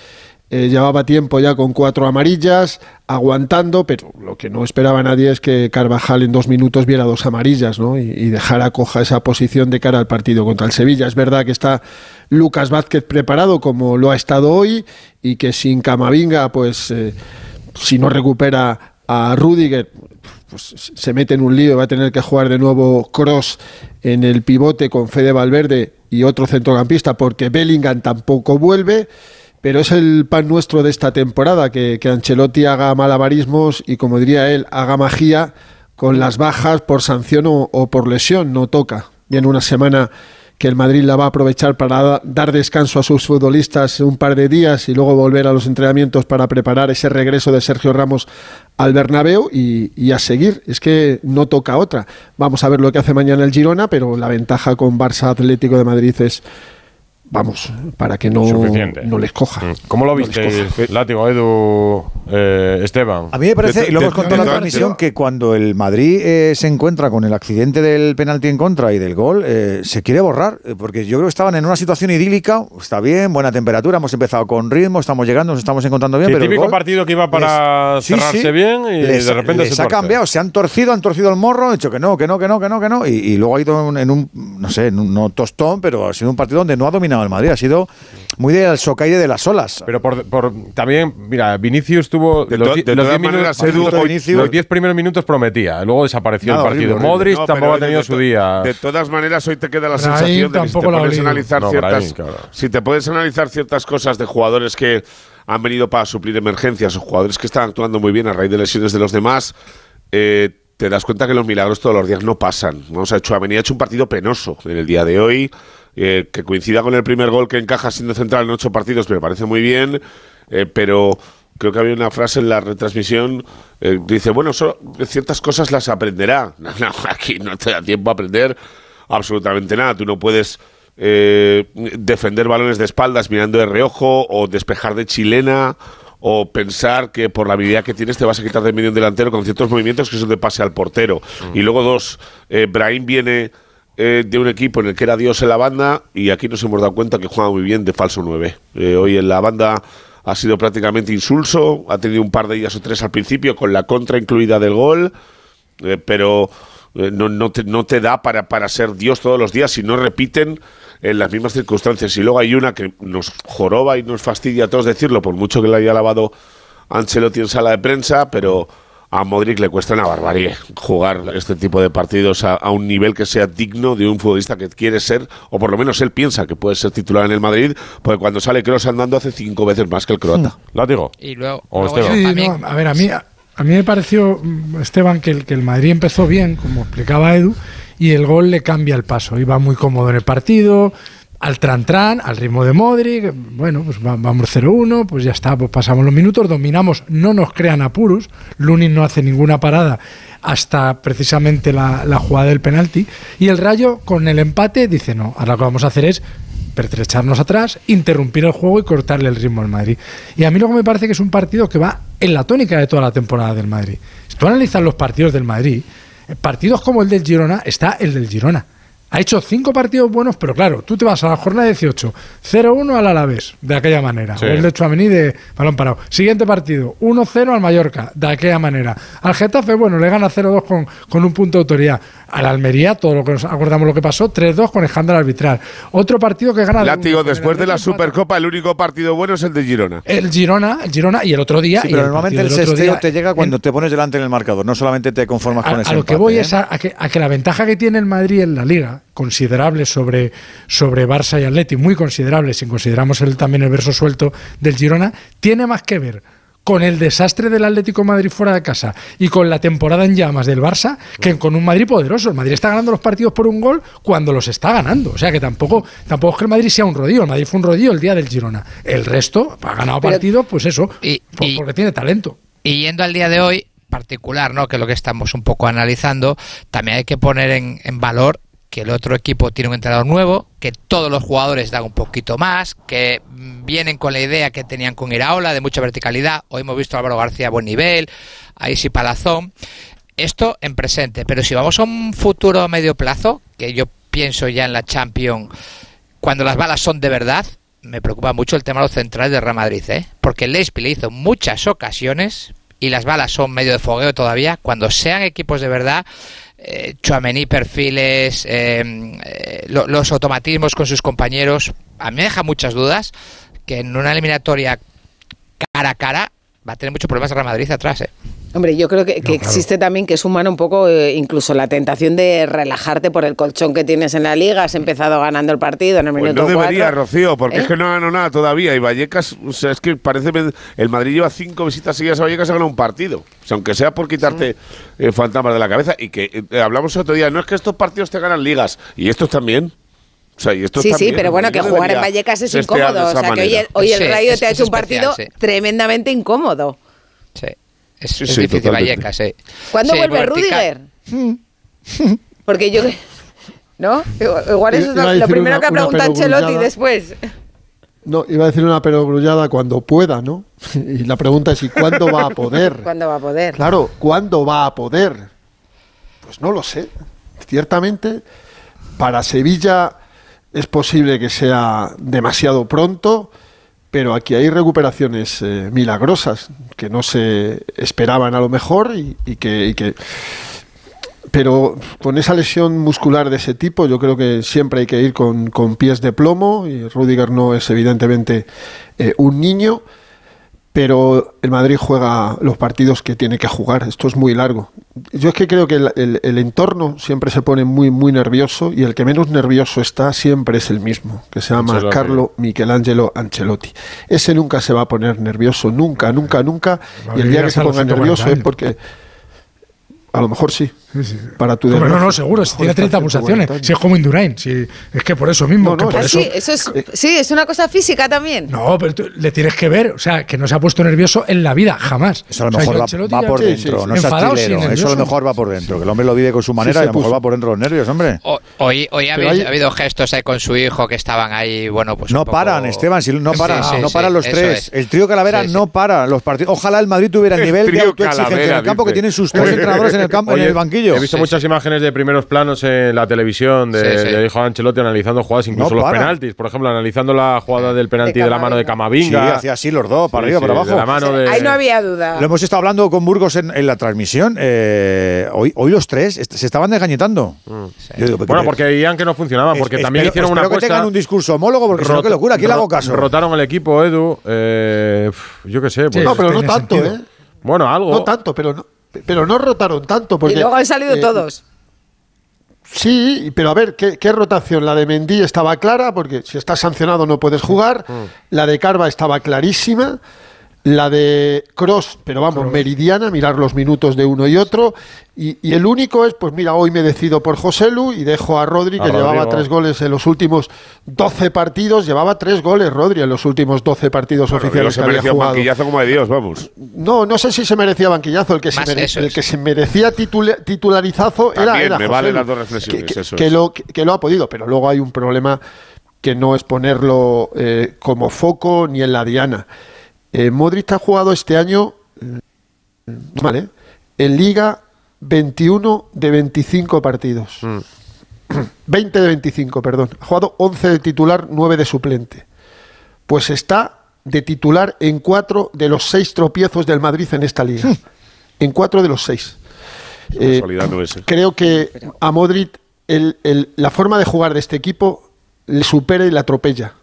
eh, llevaba tiempo ya con cuatro amarillas, aguantando, pero lo que no esperaba nadie es que Carvajal en dos minutos viera dos amarillas ¿no? y, y dejara coja esa posición de cara al partido contra el Sevilla. Es verdad que está Lucas Vázquez preparado como lo ha estado hoy y que sin Camavinga, pues eh, si no recupera a Rudiger, pues se mete en un lío, va a tener que jugar de nuevo Cross en el pivote con Fede Valverde y otro centrocampista porque Bellingham tampoco vuelve. Pero es el pan nuestro de esta temporada, que, que Ancelotti haga malabarismos y, como diría él, haga magia con las bajas por sanción o, o por lesión, no toca. Y en una semana que el Madrid la va a aprovechar para da- dar descanso a sus futbolistas un par de días y luego volver a los entrenamientos para preparar ese regreso de Sergio Ramos al Bernabéu y, y a seguir. Es que no toca otra. Vamos a ver lo que hace mañana el Girona, pero la ventaja con Barça Atlético de Madrid es, vamos, para que no, Suficiente. no les coja. ¿Cómo lo No viste, coja. Látigo, Edu, eh, Esteban? A mí me parece, y lo hemos contado en la transmisión, que cuando el Madrid eh, se encuentra con el accidente del penalti en contra y del gol, eh, se quiere borrar, porque yo creo que estaban en una situación idílica, está bien, buena temperatura, hemos empezado con ritmo, estamos llegando, nos estamos encontrando bien, Sí, pero el típico gol partido que iba para les- cerrarse sí, bien y les- de repente les se ha cambiado, se han torcido, han torcido el morro, han dicho que no, que no, que no, que no, que no, y, y luego ha ido en, en un, no sé, en un, no tostón, pero ha sido un partido donde no ha dominado el Madrid, ha sido muy del socaire de las olas. Pero por, por- también, mira, Vinicius tuvo De los, to- di- de los todas 10 minutos, maneras, Edu, los hoy- 10 los 10 primeros minutos prometía, luego desapareció Nada, el partido. horrible, horrible. Modric No, tampoco ha tenido de su día. De todas maneras, hoy te queda la Brahim sensación de que si te olido. analizar No, ciertas, Brahim, claro. si te puedes analizar ciertas cosas de jugadores que han venido para suplir emergencias o jugadores que están actuando muy bien a raíz de lesiones de los demás, eh, te das cuenta que los milagros todos los días no pasan. Vamos a hecho, ha hecho un partido penoso en el día de hoy, eh, que coincida con el primer gol que encaja siendo central en ocho partidos, me parece muy bien, eh, pero creo que había una frase en la retransmisión, eh, dice, bueno, solo ciertas cosas las aprenderá. <laughs> No, no, aquí no te da tiempo a aprender absolutamente nada. Tú no puedes eh, defender balones de espaldas mirando de reojo o despejar de chilena o pensar que por la habilidad que tienes te vas a quitar de medio un delantero con ciertos movimientos que eso te pase al portero. Y luego dos, eh, Brahim viene eh, de un equipo en el que era Dios en la banda y aquí nos hemos dado cuenta que juega muy bien de falso 9. Eh, hoy en la banda ha sido prácticamente insulso, ha tenido un par de ellas o tres al principio con la contra incluida del gol, eh, pero no, no, te, no te da para, para ser Dios todos los días si no repiten en las mismas circunstancias. Y luego hay una que nos joroba y nos fastidia a todos decirlo, por mucho que le haya lavado Ancelotti en sala de prensa, pero a Modric le cuesta una barbarie jugar este tipo de partidos a, a un nivel que sea digno de un futbolista que quiere ser, o por lo menos él piensa que puede ser titular en el Madrid, porque cuando sale Kroos andando hace cinco veces más que el croata. Látigo. Y luego, O luego. Sí, no, a ver, a mí, a mí me pareció, mm, Esteban, que el, que el Madrid empezó bien, como explicaba Edu, y el gol le cambia el paso. Iba muy cómodo en el partido, al tran-tran, al ritmo de Modric. Bueno, pues va- vamos 0-1, pues ya está, pues pasamos los minutos, dominamos, no nos crean apuros. Lunin no hace ninguna parada hasta precisamente la, la jugada del penalti. Y el Rayo, con el empate, dice: No, ahora lo que vamos a hacer es pertrecharnos atrás, interrumpir el juego y cortarle el ritmo al Madrid. Y a mí luego me parece que es un partido que va en la tónica de toda la temporada del Madrid. Si tú analizas los partidos del Madrid, partidos como el del Girona, está el del Girona. Ha hecho cinco partidos buenos, pero claro, tú te vas a la jornada 18, 0-1 al Alavés, de aquella manera. Sí. El de Chuamení de balón parado. Siguiente partido, 1-0 al Mallorca, de aquella manera. Al Getafe, bueno, le gana 0-2 con, con un punto de autoridad. Al Almería, todo lo que nos acordamos lo que pasó, 3-2 con escándalo arbitral. Otro partido que gana... Látigo, después de la Supercopa, el único partido bueno es el de Girona. el Girona, el Girona y el otro día. Sí, pero el normalmente el día te llega en- cuando te pones delante en el marcador, no solamente te conformas a, con a ese lo que voy ¿eh? es a, a que, a que la ventaja que tiene el Madrid en la liga, considerable sobre, sobre Barça y Atleti, muy considerable, si consideramos el, también el verso suelto del Girona, tiene más que ver con el desastre del Atlético de Madrid fuera de casa y con la temporada en llamas del Barça que con un Madrid poderoso. El Madrid está ganando los partidos por un gol cuando los está ganando. O sea que tampoco, tampoco es que el Madrid sea un rodillo. El Madrid fue un rodillo el día del Girona. El resto ha ganado partidos, pues eso, Y- por- y- porque tiene talento. Y yendo al día de hoy, particular, ¿no? Que es lo que estamos un poco analizando, también hay que poner en, en valor que el otro equipo tiene un entrenador nuevo, que todos los jugadores dan un poquito más, que vienen con la idea que tenían con Iraola de mucha verticalidad. Hoy hemos visto a Álvaro García a buen nivel, ahí sí Palazón. Esto en presente, pero si vamos a un futuro a medio plazo, que yo pienso ya en la Champions, cuando las balas son de verdad, me preocupa mucho el tema de los centrales de Real Madrid, ¿eh? porque Leipzig le hizo muchas ocasiones y las balas son medio de fogueo todavía. Cuando sean equipos de verdad, eh, perfiles, eh, eh, lo- los automatismos con sus compañeros, a mí me deja muchas dudas que en una eliminatoria cara a cara va a tener muchos problemas Real Madrid atrás. ¿eh? Hombre, yo creo que, que existe también que es humano un poco eh, incluso la tentación de relajarte por el colchón que tienes en la liga. Has empezado ganando el partido en el Pues minuto no debería, cuatro. Rocío, porque ¿Eh? es que no ha ganado nada todavía. Y Vallecas, o sea, es que parece. El Madrid lleva cinco visitas seguidas a Vallecas y ha ganado un partido. O sea, aunque sea por quitarte eh, fantasmas de la cabeza. Y que eh, hablamos otro día, no es que estos partidos te ganan ligas. Y estos también. O sea, y estos Sí, sí, también. pero bueno, El que jugar en Vallecas es incómodo. O sea, que hoy el, hoy el Sí, Rayo es- te ha hecho un especial, partido sí. tremendamente incómodo. Sí. Es, Sí, es sí, difícil totalmente. Vallecas, sí. ¿Cuándo Sí, vuelve. Rudiger? Porque yo... ¿No? Igual eso es lo, primero una- que preguntado Ancelotti después. No, iba a decir una perogrullada cuando pueda, ¿no? <laughs> Y la pregunta es, ¿y cuándo va a poder? <laughs> ¿Cuándo va a poder? Claro, ¿cuándo va a poder? Pues no lo sé. Ciertamente, para Sevilla es posible que sea demasiado pronto, pero aquí hay recuperaciones eh, milagrosas que no se esperaban a lo mejor y, y que, y que- Pero con esa lesión muscular de ese tipo, yo creo que siempre hay que ir con, pies de plomo y Rudiger no es evidentemente eh, un niño pero el Madrid juega los partidos que tiene que jugar. Esto es muy largo. Yo es que creo que el, el- el entorno siempre se pone muy, muy nervioso y el que menos nervioso está siempre es el mismo, que se llama Ancelotti. Carlo Michelangelo Ancelotti. Ese nunca se va a poner nervioso, nunca, nunca, nunca. Y el día que se ponga 140 nervioso es porque... A lo mejor sí. Sí, sí. Para tu Hombre, no, desgracia. no, seguro. Si Mejor tiene está 30 140 pulsaciones. Si es como Indurain. Si, es que por eso mismo. No, no, que por Ah, eso, sí, eso es, sí, es una cosa física también. No, pero tú le tienes que ver, o sea, que no se ha puesto nervioso en la vida, jamás. Eso a lo O sea, mejor yo va, va por dentro, sí, no es enfadado, sí, astilero. Eso a lo mejor va por dentro, que el hombre lo vive con su manera y a lo mejor puso. va por dentro los nervios, hombre. O- Hoy, hoy ha hay- ha habido gestos ahí con su hijo que estaban ahí, bueno, pues. No poco- paran, Esteban, si no paran, no paran los tres. es. El trío Calavera no para los partidos. Ojalá el Madrid tuviera el El nivel de autoexigencia en el campo que tienen sus tres <laughs> entrenadores en el campo, en Oye, el banquillo. He visto muchas imágenes de primeros planos en la televisión de, Sí, sí. de hijo Ancelotti analizando jugadas, incluso No los penaltis. Por ejemplo, analizando la jugada del penalti De de, la mano de Sí, Camavinga. hacía así los dos, para Sí, arriba, sí, para abajo. de la mano de- Ahí no había duda. Lo hemos estado hablando con Burgos en, en la transmisión. eh, hoy, hoy los tres est- se estaban desgañetando. Digo, Mm. Bueno, porque veían que no funcionaba, porque Es- también espero- hicieron una espero que apuesta. tengan un discurso homólogo, porque si no, qué locura. ¿Quién le hago caso? Rotaron el equipo, Edu. eh, yo qué sé. Pues, No, pero no tanto. ¿eh? Bueno, algo. No tanto, pero no, pero no rotaron tanto. Porque, y luego han salido eh, todos. Sí, pero a ver, ¿qué, qué rotación? La de Mendy estaba clara, porque si estás sancionado no puedes jugar. La de Carva estaba clarísima. La de Cross, pero vamos, meridiana, mirar los minutos de uno y otro. Y, y el único es, pues mira, hoy me decido por Joselu y dejo a Rodri, A que llevaba Rodrigo. tres goles en los últimos 12 partidos. Llevaba tres goles, Rodri, en los últimos 12 partidos Bueno, oficiales se que había jugado. banquillazo como de Dios, vamos. No, no sé si se merecía banquillazo. El que, se, mere- el que se merecía titula- titularizazo era, También, era me Joselu, valen las dos reflexiones, que, que- eso que es. lo, que, que lo ha podido, pero luego hay un problema que no es ponerlo eh, como foco ni en la diana. Eh, Modric ha jugado este año, eh, vale, en Liga 21 de 25 partidos. Mm. <clears throat> 20 de 25, perdón. Ha jugado 11 de titular, 9 de suplente. Pues está de titular en 4 de los 6 tropiezos del Madrid en esta liga. en 4 de los 6. Eh, Casualidad no es. ¿eh? creo que a Modric el- el- la forma de jugar de este equipo le supera y le atropella.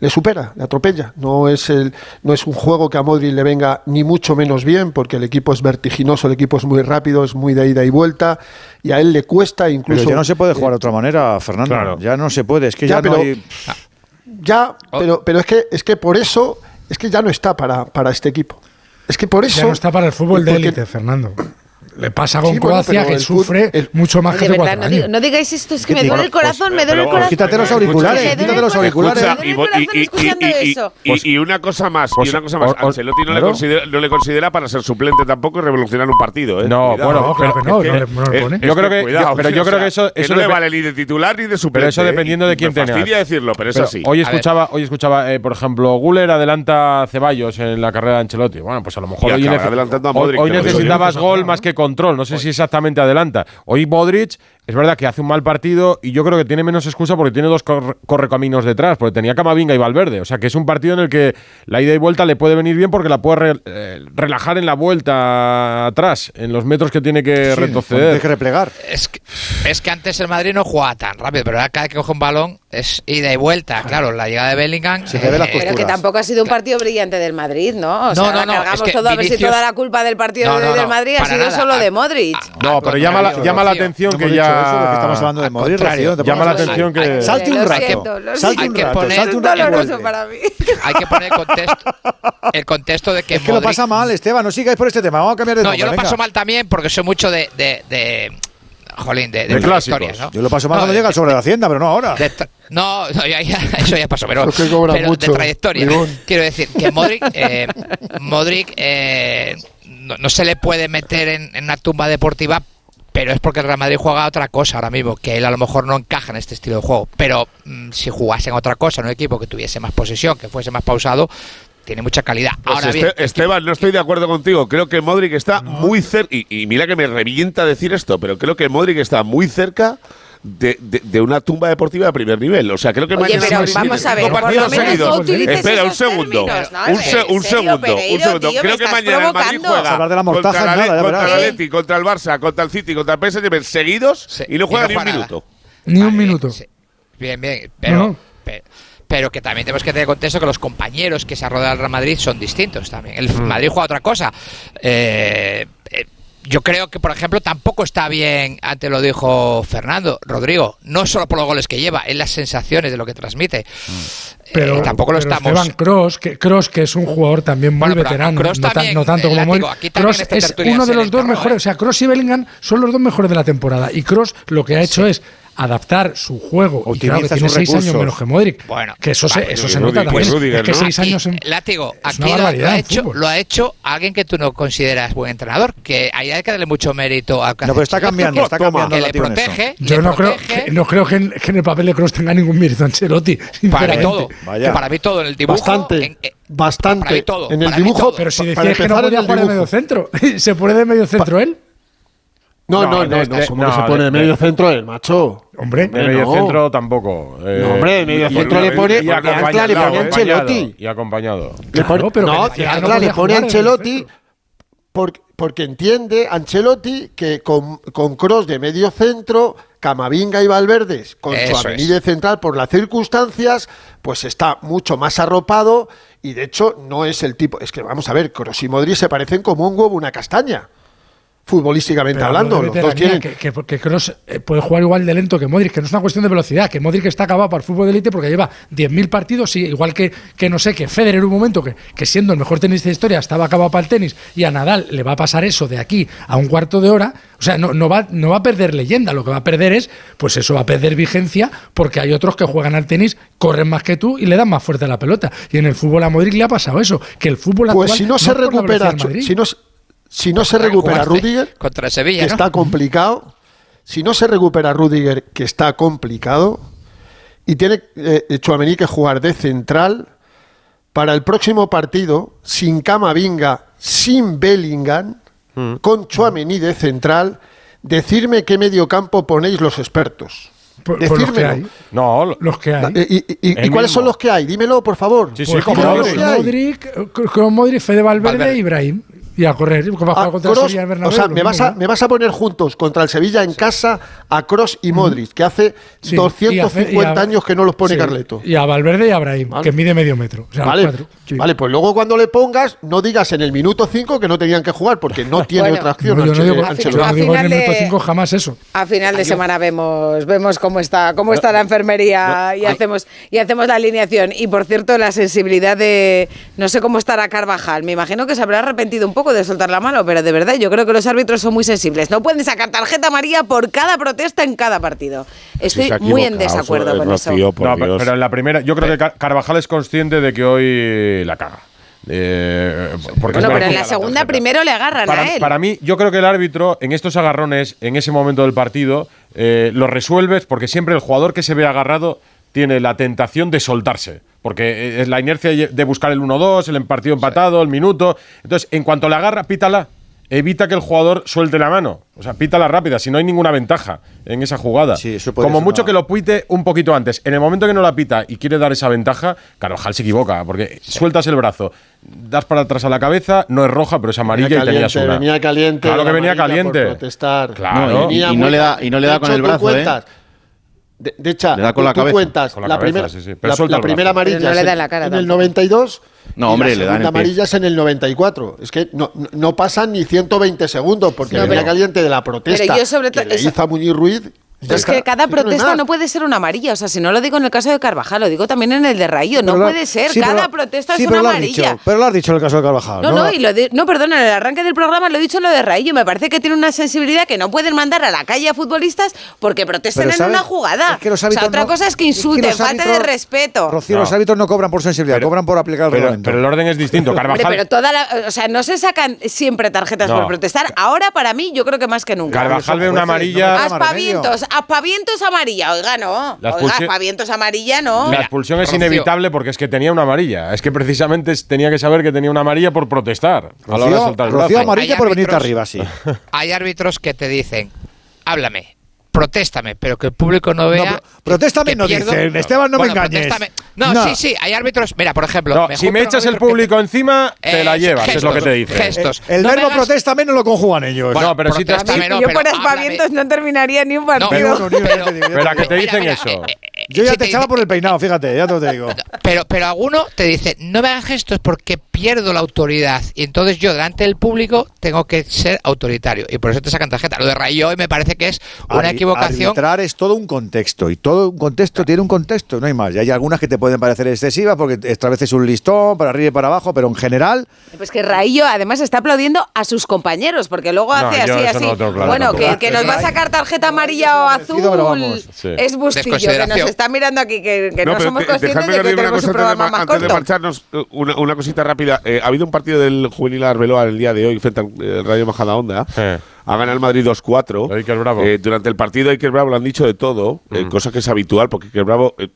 Le supera, le atropella. No es, el, no es un juego que a Modric le venga ni mucho menos bien, porque el equipo es vertiginoso, el equipo es muy rápido, es muy de ida y vuelta, y a él le cuesta incluso... Pero ya no se puede jugar de otra manera, Fernando. Claro. Ya no se puede. Es que Ya, ya, no pero- hay. Ya, pero, pero es que es que por eso es que ya no está para, para este equipo. Es que por eso Ya no está para el fútbol de élite, Fernando. Le pasa con Sí, Croacia, que el sufre el- mucho más que verdad, cuatro no, digáis esto, es que me duele el pues, corazón, me duele el corazón. Quítate los Me duele auriculares, quítate los auriculares. y, una cosa más, Pues, y una cosa más. Ancelotti no, le considera, no le considera para ser suplente tampoco y revolucionar un partido. ¿eh? No, Cuidado, bueno, ¿eh? claro que no, Es no le- no le es- pone. es Yo creo que- cuidado, yo- pero yo o creo que eso- eso no le vale ni de titular ni de suplente. Pero eso ¿eh? dependiendo de quién Me tengas. fastidia decirlo, pero es así. Hoy escuchaba, hoy escuchaba eh, por ejemplo, Guller adelanta a Ceballos en la carrera de Ancelotti. Bueno, pues a lo mejor Y hoy, necesitabas gol más que control. No sé si exactamente adelanta. Hoy Modric es verdad que hace un mal partido y yo creo que tiene menos excusa porque tiene dos corre- correcaminos detrás, porque tenía Camavinga y Valverde. O sea que es un partido en el que la ida y vuelta le puede venir bien porque la puede re- eh, relajar en la vuelta atrás, en los metros que tiene que retroceder. replegar. Es que, es que antes el Madrid no jugaba tan rápido, pero ahora cada vez que coge un balón es ida y vuelta. Claro, la llegada de Bellingham. eh, Pero que tampoco ha sido un partido brillante del Madrid, ¿no? O sea, No, no, no, cargamos es que todo a ver si toda la culpa del partido No, de- no, del no, Madrid ha sido nada. solo de Modric. No, pero llama la, llama la atención No que hemos estamos hablando de te Llama la atención que. Salte un rato. Salte un rato. poner- Salte un rato. para mí. Hay que poner el contexto, <laughs> el contexto de que Es que lo pasa mal, Esteban. No sigáis por este tema. Vamos a cambiar de No, tema. yo lo venga. paso mal también porque soy mucho de. de, de jolín, de, De clásicos. trayectorias, ¿no? Yo lo paso mal No, cuando de- llega el sobre la hacienda, pero no ahora. de no, no, ya- ya- <laughs> eso ya pasó, pero, que pero mucho, de trayectoria. Quiero decir que Modric, eh, Modric eh, no, no se le puede meter en, en una tumba deportiva, pero es porque el Real Madrid juega otra cosa ahora mismo, que él a lo mejor no encaja en este estilo de juego. Pero mm, si jugase en otra cosa, en un equipo que tuviese más posesión, que fuese más pausado, tiene mucha calidad. Pues ahora Este- bien, Esteban, no estoy de acuerdo contigo. Creo que Modric está muy cerca. Y, y mira que me revienta decir esto, pero creo que Modric está muy cerca. De, de- de una tumba deportiva de primer nivel. O sea, creo que Oye, mañana pero vamos a ver, por lo partidos menos seguidos. Espera, un segundo. términos, ¿no? Un, se- un serio, segundo. Pereiro, un segundo. tío, creo que mañana el Madrid juega hablar de la contra, mostaza, la- nada, ya contra el. Atleti, contra el Barça, contra el City, contra el PSG seguidos y no juega y no ni un minuto. Ni un minuto. Bien, bien, pero, No. pero, que también tenemos que tener contexto que los compañeros que se rodean al Real Madrid son distintos también. El Mm. Madrid juega otra cosa. Eh, yo creo que, por ejemplo, tampoco está bien, antes lo dijo Fernando, Rodrigo, no solo por los goles que lleva, en las sensaciones de lo que transmite. Pero Eh, tampoco lo pero estamos. Esteban Kroos, que, Kroos, que es un jugador también muy Bueno, veterano, no, tan- también, no tanto eh, como aquí esta es uno de los dos mejores, ¿eh? o sea, Kroos y Bellingham son los dos mejores de la temporada. Y Kroos lo que ha hecho es adaptar su juego y claro que tiene sus seis años recursos. menos que Modric. Bueno, que eso vale, se, eso se nota también. Rudiger, es que ¿no? seis años en, Látigo, aquí lo, ha hecho, fútbol. lo ha hecho alguien que tú no consideras buen entrenador, que ahí hay que darle mucho mérito a No, pero está cambiando, está cambiando que le protege, Yo le no creo, protege. que, no creo que en, que en el papel de Kroos tenga ningún mérito Ancelotti. Para todo. Vaya. Para mí todo en el dibujo. Bastante. en- eh, Bastante. para mí todo, en el para mí dibujo, todo. Pero si decías que no podía jugar de medio centro, <laughs> ¿se pone de medio centro él? No, No, no, no, no, ¿cómo no, que se pone de- de medio centro el macho? Hombre, De medio no. centro tampoco. eh, No, hombre, de medio y- centro y- le pone- y Ancla le pone Ancelotti. Y acompañado. Le Claro, pero no, que Ancla le pone Ancelotti porque, porque entiende Ancelotti que con, con Cross de medio centro, Camavinga y Valverde con Eso su es. de central por las circunstancias, pues está mucho más arropado y de hecho no es el tipo, es que vamos a ver, Cross y Modric se parecen como un huevo una castaña. Futbolísticamente Pero hablando, los dos tienen que, que, que Kroos, eh, puede jugar igual de lento que Modric, que no es una cuestión de velocidad, que Modric está acabado para el fútbol de élite porque lleva 10.000 partidos, sí, igual que, que no sé, que Federer en un momento que, que siendo el mejor tenista de historia estaba acabado para el tenis y a Nadal le va a pasar eso de aquí a un cuarto de hora, o sea, no, no, va, no va a perder leyenda, lo que va a perder es, pues eso va a perder vigencia porque hay otros que juegan al tenis, corren más que tú y le dan más fuerte a la pelota. Y en el fútbol a Modric le ha pasado eso, que el fútbol Pues actual si no se por la recupera, si no, si no se recupera Rudiger, Contra Sevilla, que ¿no? está complicado, si no se recupera Rudiger, que está complicado, y tiene eh, Tchouaméni que jugar de central, para el próximo partido, sin Camavinga, sin Bellingham, Mm. con Chouameni de central, decirme qué mediocampo ponéis los expertos. Por- por los que Decírmelo. hay. No, Los que hay. ¿Y, y- y- y cuáles mismo. son los que hay? Dímelo, por favor. Sí, sí, Pues Kroos, Modric. Modric, eh, con Modric, Fede Valverde, Valverde. e Ibrahim. Y a correr. Porque va a jugar contra el Sevilla en Bernabéu, o sea, me vas, a, ¿no? me vas a poner juntos contra el Sevilla en casa a Cross y Modric, que hace Sí, 250 y a- y a- años que no los pone sí, Carleto. Y a Valverde y a Ibrahim, Vale. que mide medio metro. O sea, Vale, cuatro. Sí. vale, pues luego cuando le pongas, no digas en el minuto 5 que no tenían que jugar, porque no <laughs> tiene Bueno. otra opción. No, yo no Anche- digo, a Ancelotti. yo no a digo en el final minuto de- 5 jamás eso. A final de semana vemos vemos cómo está cómo está la enfermería y hacemos y hacemos la alineación y por cierto la sensibilidad de no sé cómo estará Carvajal me imagino que se habrá arrepentido un poco de soltar la mano pero de verdad yo creo que los árbitros son muy sensibles no pueden sacar tarjeta amarilla por cada protesta en cada partido estoy muy en desacuerdo con eso No, pero, en la primera, yo creo que Car- Carvajal es consciente de que hoy la caga. Eh, porque bueno pero en la segunda tarjeta. primero le agarran para, a él para mí, yo creo que el árbitro, en estos agarrones, en ese momento del partido, eh, lo resuelves porque siempre el jugador que se ve agarrado tiene la tentación de soltarse. Porque es la inercia de buscar el 1-2, el partido empatado, el minuto. Entonces, en cuanto le agarra, pítala. evita que el jugador suelte la mano. O sea, pita la rápida, si no hay ninguna ventaja en esa jugada. Sí, eso puede Como ser mucho una- que lo pite un poquito antes. En el momento que no la pita y quiere dar esa ventaja, Carvajal se equivoca, porque sueltas el brazo, das para atrás a la cabeza, no es roja, pero es amarilla venía y tenías caliente, una. venía caliente. Claro que la venía amarilla por caliente. protestar. Claro. No, y- Venía y no le da- y no le da con el brazo, ¿eh? De, de hecha, Le da con tú- la tú cabeza. cuentas Con la la, cabeza, primera, sí, sí, pero la, la primera amarilla no es le da en- la cara en el tampoco. 92 No, y hombre, la le da en segunda pie. amarilla es en el 94. Es que no, no- no pasan ni 120 segundos porque No, venía pero- caliente de la protesta pero yo sobre que le hizo a Muñiz Ruiz. Pero es que cada no protesta no puede ser una amarilla. O sea, si no lo digo en el caso de Carvajal, lo digo también en el de Rayo. No puede ser. sí, cada protesta sí, es una dicho, amarilla. pero lo has dicho en el caso de Carvajal. No, no, y lo de- no, perdona, en el arranque del programa lo he dicho en lo de Rayo. Me parece que tiene una sensibilidad que no pueden mandar a la calle a futbolistas porque protesten Pero, en una jugada. Es que los o sea, otra cosa es que es que insulten, falta de respeto. Rocío, los árbitros no cobran por sensibilidad, cobran por aplicar el Pero, reglamento. pero el orden es distinto. <laughs> Carvajal, pero toda la, o sea, no se sacan siempre tarjetas por protestar. Ahora, para mí, yo creo que más que nunca. Carvajal ve una jueces, amarilla. Aspavientos, aspavientos amarilla. Oiga, no. La Oiga, aspavientos amarilla, no. La expulsión es Rocío. inevitable porque es que tenía una amarilla. Es que precisamente tenía que saber que tenía una amarilla por protestar a la hora de soltar el Rocío brazo. amarilla Hay por venirte árbitros- arriba, sí. <laughs> Hay árbitros que te dicen, háblame, protéstame, pero que el público no vea. Protéstame no pierdo- dicen, Esteban, no me engañes. No, No. sí, sí, hay árbitros. Mira, por ejemplo. No, me si me echas el que público encima, te la Eh, llevas, es lo que te dice. gestos. El No verbo hagas- protéstame no lo conjugan ellos. Bueno, no, pero sí te no, yo por aspavientos no terminaría ni un partido. Pero- a que te dicen eso. eh, eh, Yo ya si te echaba por el peinado, fíjate, ya te lo digo. Pero, pero alguno te dice, no me hagas gestos porque pierdo la autoridad. Y entonces yo, delante del público, tengo que ser autoritario. Y por eso te sacan tarjeta. Lo de Rayo hoy me parece que es una equivocación. Arbitrar es todo un contexto y todo un contexto tiene un contexto, no hay más. Y hay algunas que te pueden parecer excesivas porque esta vez es un listón para arriba y para abajo, pero en general Pues que Raillo además está aplaudiendo a sus compañeros, porque luego No, hace así, así. no claro bueno, que, tampoco. que nos va a sacar tarjeta amarilla o azul vamos. Sí. es Bustillo, que nos está mirando aquí, que, que no, pero somos conscientes de que tenemos cosa un antes de programa ma- más antes de corto. marcharnos, eh, una, una cosita rápida. Eh, ha habido un partido del Juvenil Arbeloa el día de hoy frente al eh, Rayo Majadahonda. Eh. Ha ganado el Madrid 2-4. Iker Bravo. Eh, durante el partido Iker Bravo le han dicho de todo, eh, Mm. cosa que es habitual, porque Iker Bravo eh,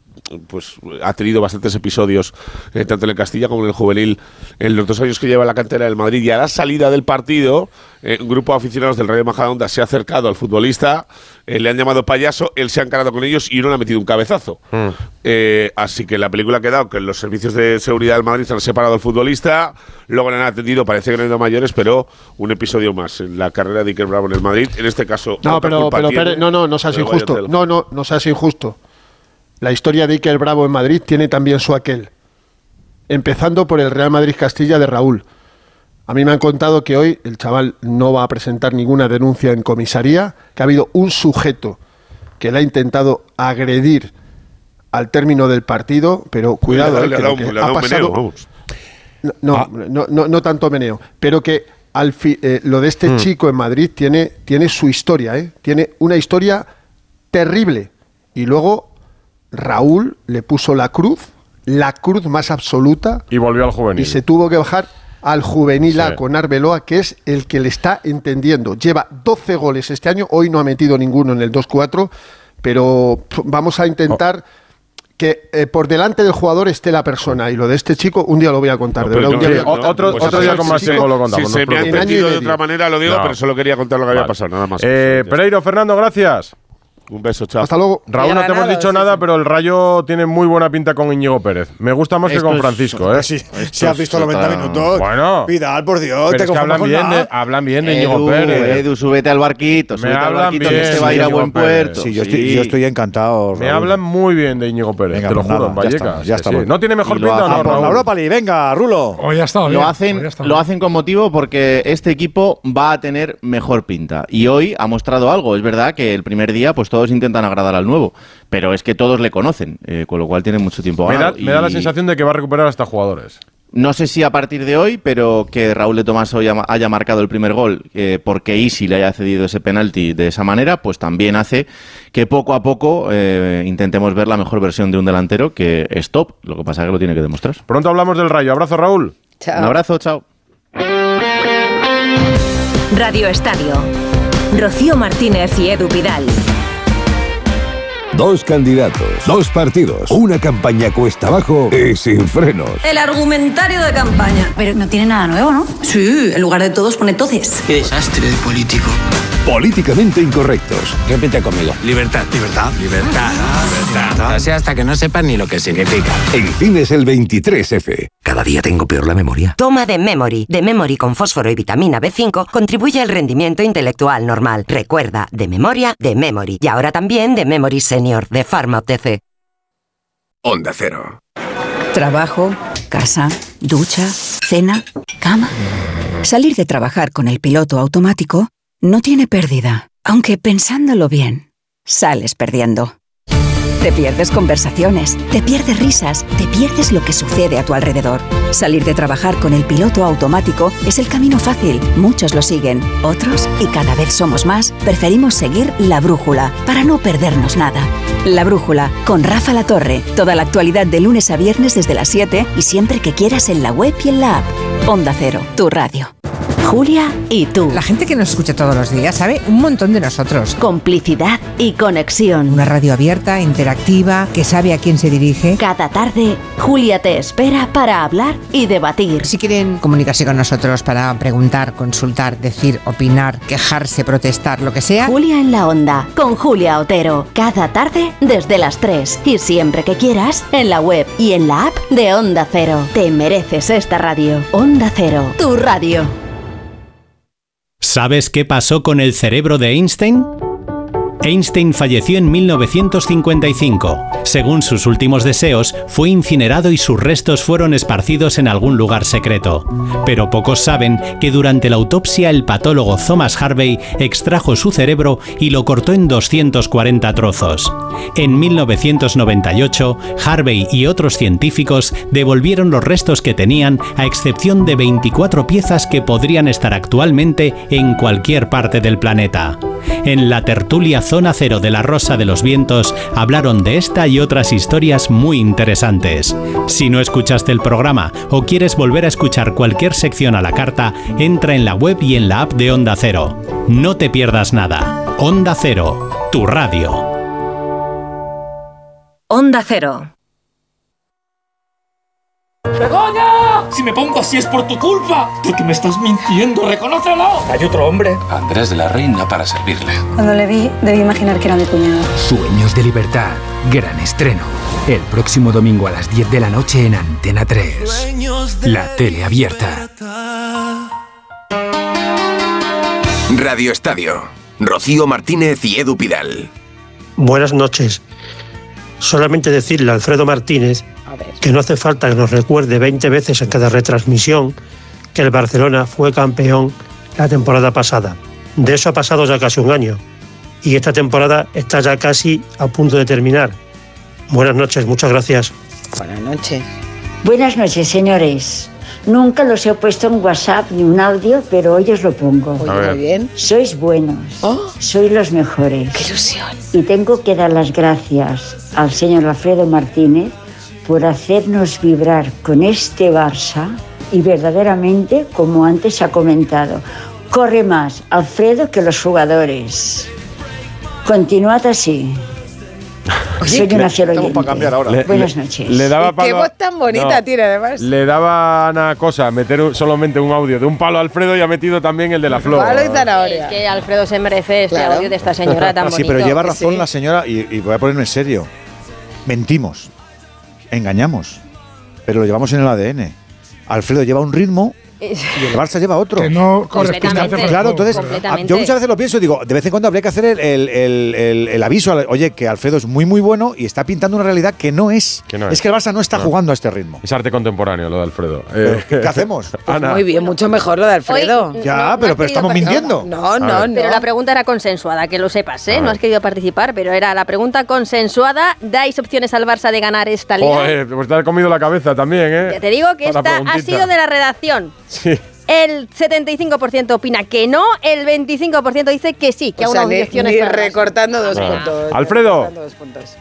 pues, ha tenido bastantes episodios, eh, tanto en el Castilla como en el Juvenil, en los dos años que lleva la cantera del Madrid. Y a la salida del partido, eh, un grupo de aficionados del Rayo Majadahonda se ha acercado al futbolista, eh, le han llamado payaso, él se ha encarado con ellos y uno le ha metido un cabezazo. Mm. Eh, así que la película ha quedado que los servicios de seguridad del Madrid han separado al futbolista, luego le han atendido, parece que no han ido mayores, pero un episodio más en la carrera de Iker Bravo en el Madrid. En este caso, No, pero, pero tiene Pérez, no, no, no seas injusto. No, no, no seas injusto. La historia de Iker Bravo en Madrid tiene también su aquel. Empezando por el Real Madrid Castilla de Raúl. A mí me han contado que hoy el chaval no va a presentar ninguna denuncia en comisaría, que ha habido un sujeto que le ha intentado agredir al término del partido, pero cuidado, Le ha eh, que lo que meneo, pasado, no, Ah. no, no, no tanto meneo, pero que al fi- eh, lo de este Hmm. chico en Madrid tiene, tiene su historia, ¿eh? tiene una historia terrible. Y luego Raúl le puso la cruz, la cruz más absoluta, Y volvió al juvenil. y se tuvo que bajar al juvenil A Sí. con Arbeloa, que es el que le está entendiendo. Lleva 12 goles este año, hoy no ha metido ninguno en el 2-4, pero vamos a intentar que eh, por delante del jugador esté la persona. Y lo de este chico, un día lo voy a contar. No, de pero verdad, un no, día no, voy a no, contar. otro- pues día con más tiempo lo contamos, Si no se me ha entendido de otra manera, lo digo, No. pero solo quería contar lo que había pasado, nada más. Eh, Pereiro, Fernando, gracias. Un beso, chao. Hasta luego. Raúl, Ya no te hemos dicho sí, nada, sí. pero el Rayo tiene muy buena pinta con Íñigo Pérez. Me gusta más que con es- Francisco, ¿eh? Si, si has visto los 90 total. minutos. Bueno. Vidal, por Dios, Pero te es que conformas hablan con bien, de, hablan bien de Íñigo Pérez. Edu, súbete al barquito, súbete al hablan barquito bien, que este va a ir a buen Pérez. puerto. Sí, yo, Sí. Estoy, yo estoy encantado. Me hablan muy bien de Íñigo Pérez, Venga, te lo pues juro, ya Vallecas. ya estamos. ¿No tiene mejor pinta no, por la Raúl? Europa League, venga, Rulo. Hoy ha estado bien. Lo hacen, lo hacen con motivo porque este equipo va a tener mejor pinta. Y hoy ha mostrado algo. Es verdad que el primer día pues todos intentan agradar al nuevo. Pero es que todos le conocen, eh, con lo cual tiene mucho tiempo Me da, me da la sensación de que va a recuperar hasta jugadores. No sé si a partir de hoy, pero que Raúl de Tomás hoy haya marcado el primer gol, eh, porque Isi le haya cedido ese penalti de esa manera, pues también hace que poco a poco eh, intentemos ver la mejor versión de un delantero que es top. Lo que pasa es que lo tiene que demostrar. Pronto hablamos del Rayo. Abrazo, Raúl. Chao. Un abrazo, chao. Radio Estadio. Rocío Martínez y Edu Vidal. Dos candidatos, dos partidos, una campaña cuesta abajo y sin frenos. El argumentario de campaña. Pero no tiene nada nuevo, ¿no? Sí, en lugar de todos pone todes. Qué desastre de político. Políticamente incorrectos. Repite conmigo. Libertad. Libertad. Libertad. Libertad. Así hasta que no sepan ni lo que significa. En cines el 23F. Cada día tengo peor la memoria. Toma de Memory. De Memory con fósforo y vitamina B5 contribuye al rendimiento intelectual normal. Recuerda, de memoria, de Memory. Y ahora también de Memory Senior, de Pharma OTC. Onda Cero. Trabajo, casa, ducha, cena, cama. Salir de trabajar con el piloto automático no tiene pérdida, aunque pensándolo bien, sales perdiendo. Te pierdes conversaciones, te pierdes risas, te pierdes lo que sucede a tu alrededor. Salir de trabajar con el piloto automático es el camino fácil. Muchos lo siguen, otros, y cada vez somos más, preferimos seguir la brújula para no perdernos nada. La brújula con Rafa La Torre. Toda la actualidad de lunes a viernes desde las 7 y siempre que quieras en la web y en la app. Onda Cero, tu radio. Julia y tú. La gente que nos escucha todos los días sabe un montón de nosotros. Complicidad y conexión. Una radio abierta, interactiva, que sabe a quién se dirige. Cada tarde, Julia te espera para hablar y debatir. Si quieren comunicarse con nosotros para preguntar, consultar, decir, opinar, quejarse, protestar, lo que sea. Julia en la onda, con Julia Otero. Cada tarde desde las 3 y siempre que quieras en la web y en la app de Onda Cero. Te mereces esta radio. Onda Cero, tu radio. ¿Sabes qué pasó con el cerebro de Einstein? Einstein falleció en 1955. Según sus últimos deseos, fue incinerado y sus restos fueron esparcidos en algún lugar secreto. Pero pocos saben que durante la autopsia el patólogo Thomas Harvey extrajo su cerebro y lo cortó en 240 trozos. En 1998, Harvey y otros científicos devolvieron los restos que tenían, a excepción de 24 piezas que podrían estar actualmente en cualquier parte del planeta. En la tertulia Zona Cero de la Rosa de los Vientos hablaron de esta y otras historias muy interesantes. Si no escuchaste el programa o quieres volver a escuchar cualquier sección a la carta, entra en la web y en la app de Onda Cero. No te pierdas nada. Onda Cero, tu radio. Onda Cero. ¡Begoña! Si me pongo así es por tu culpa. Porque me estás mintiendo, reconócelo. Hay otro hombre. Andrés de la Reina para servirle. Cuando le vi, debí imaginar que era mi cuñado. Sueños de libertad. Gran estreno. El próximo domingo a las 10 de la noche en Antena 3. La tele abierta. Radio Estadio. Rocío Martínez y Edu Pidal. Buenas noches. Solamente decirle a Alfredo Martínez que no hace falta que nos recuerde 20 veces en cada retransmisión que el Barcelona fue campeón la temporada pasada. De eso ha pasado ya casi un año y esta temporada está ya casi a punto de terminar. Buenas noches, muchas gracias. Buenas noches. Buenas noches, señores. Nunca los he puesto en WhatsApp ni un audio, pero hoy os lo pongo. Muy bien. Sois buenos. Sois los mejores. ¡Qué ilusión! Y tengo que dar las gracias al señor Alfredo Martínez por hacernos vibrar con este Barça y verdaderamente, como antes ha comentado, corre más Alfredo que los jugadores. Continuad así. <laughs> Soy una fiel oyente. Le- Buenas le- noches. Le daba Qué palo. voz tan bonita tiene, además. Le daba una cosa, meter un- solamente un audio de un palo a Alfredo y ha metido también el de la flor. Palo y zanahoria. Es que Alfredo se merece ese Claro. audio de esta señora tan Sí, bonito. pero lleva razón Sí. la señora, y, y voy a ponerme en serio. Mentimos, engañamos, pero lo llevamos en el ADN. Alfredo lleva un ritmo y el Barça lleva otro. Que no corresponde Claro, entonces, yo muchas veces lo pienso y digo, de vez en cuando habría que hacer el, el- el- el- el aviso, oye, que Alfredo es muy, muy bueno y está pintando una realidad que no es. Que no es. es. que el Barça no está No. jugando a este ritmo. Es arte contemporáneo lo de Alfredo. Eh, ¿Qué hacemos? <laughs> Ana. Muy bien, mucho mejor lo de Alfredo. Hoy- Ya, no- no pero, pero estamos mintiendo. No, no, no. Pero la pregunta era consensuada, que lo sepas, A ¿eh? No has querido participar, pero era la pregunta consensuada. ¿Dais opciones al Barça de ganar esta liga? Joder, pues te has comido la cabeza también, ¿eh? Ya te digo que Para esta ha sido de la redacción. Sí. El 75% opina que no, el 25% dice que sí, que O aún sea, hay ni, ni Barça. recortando dos puntos. Alfredo. Recortando dos puntos.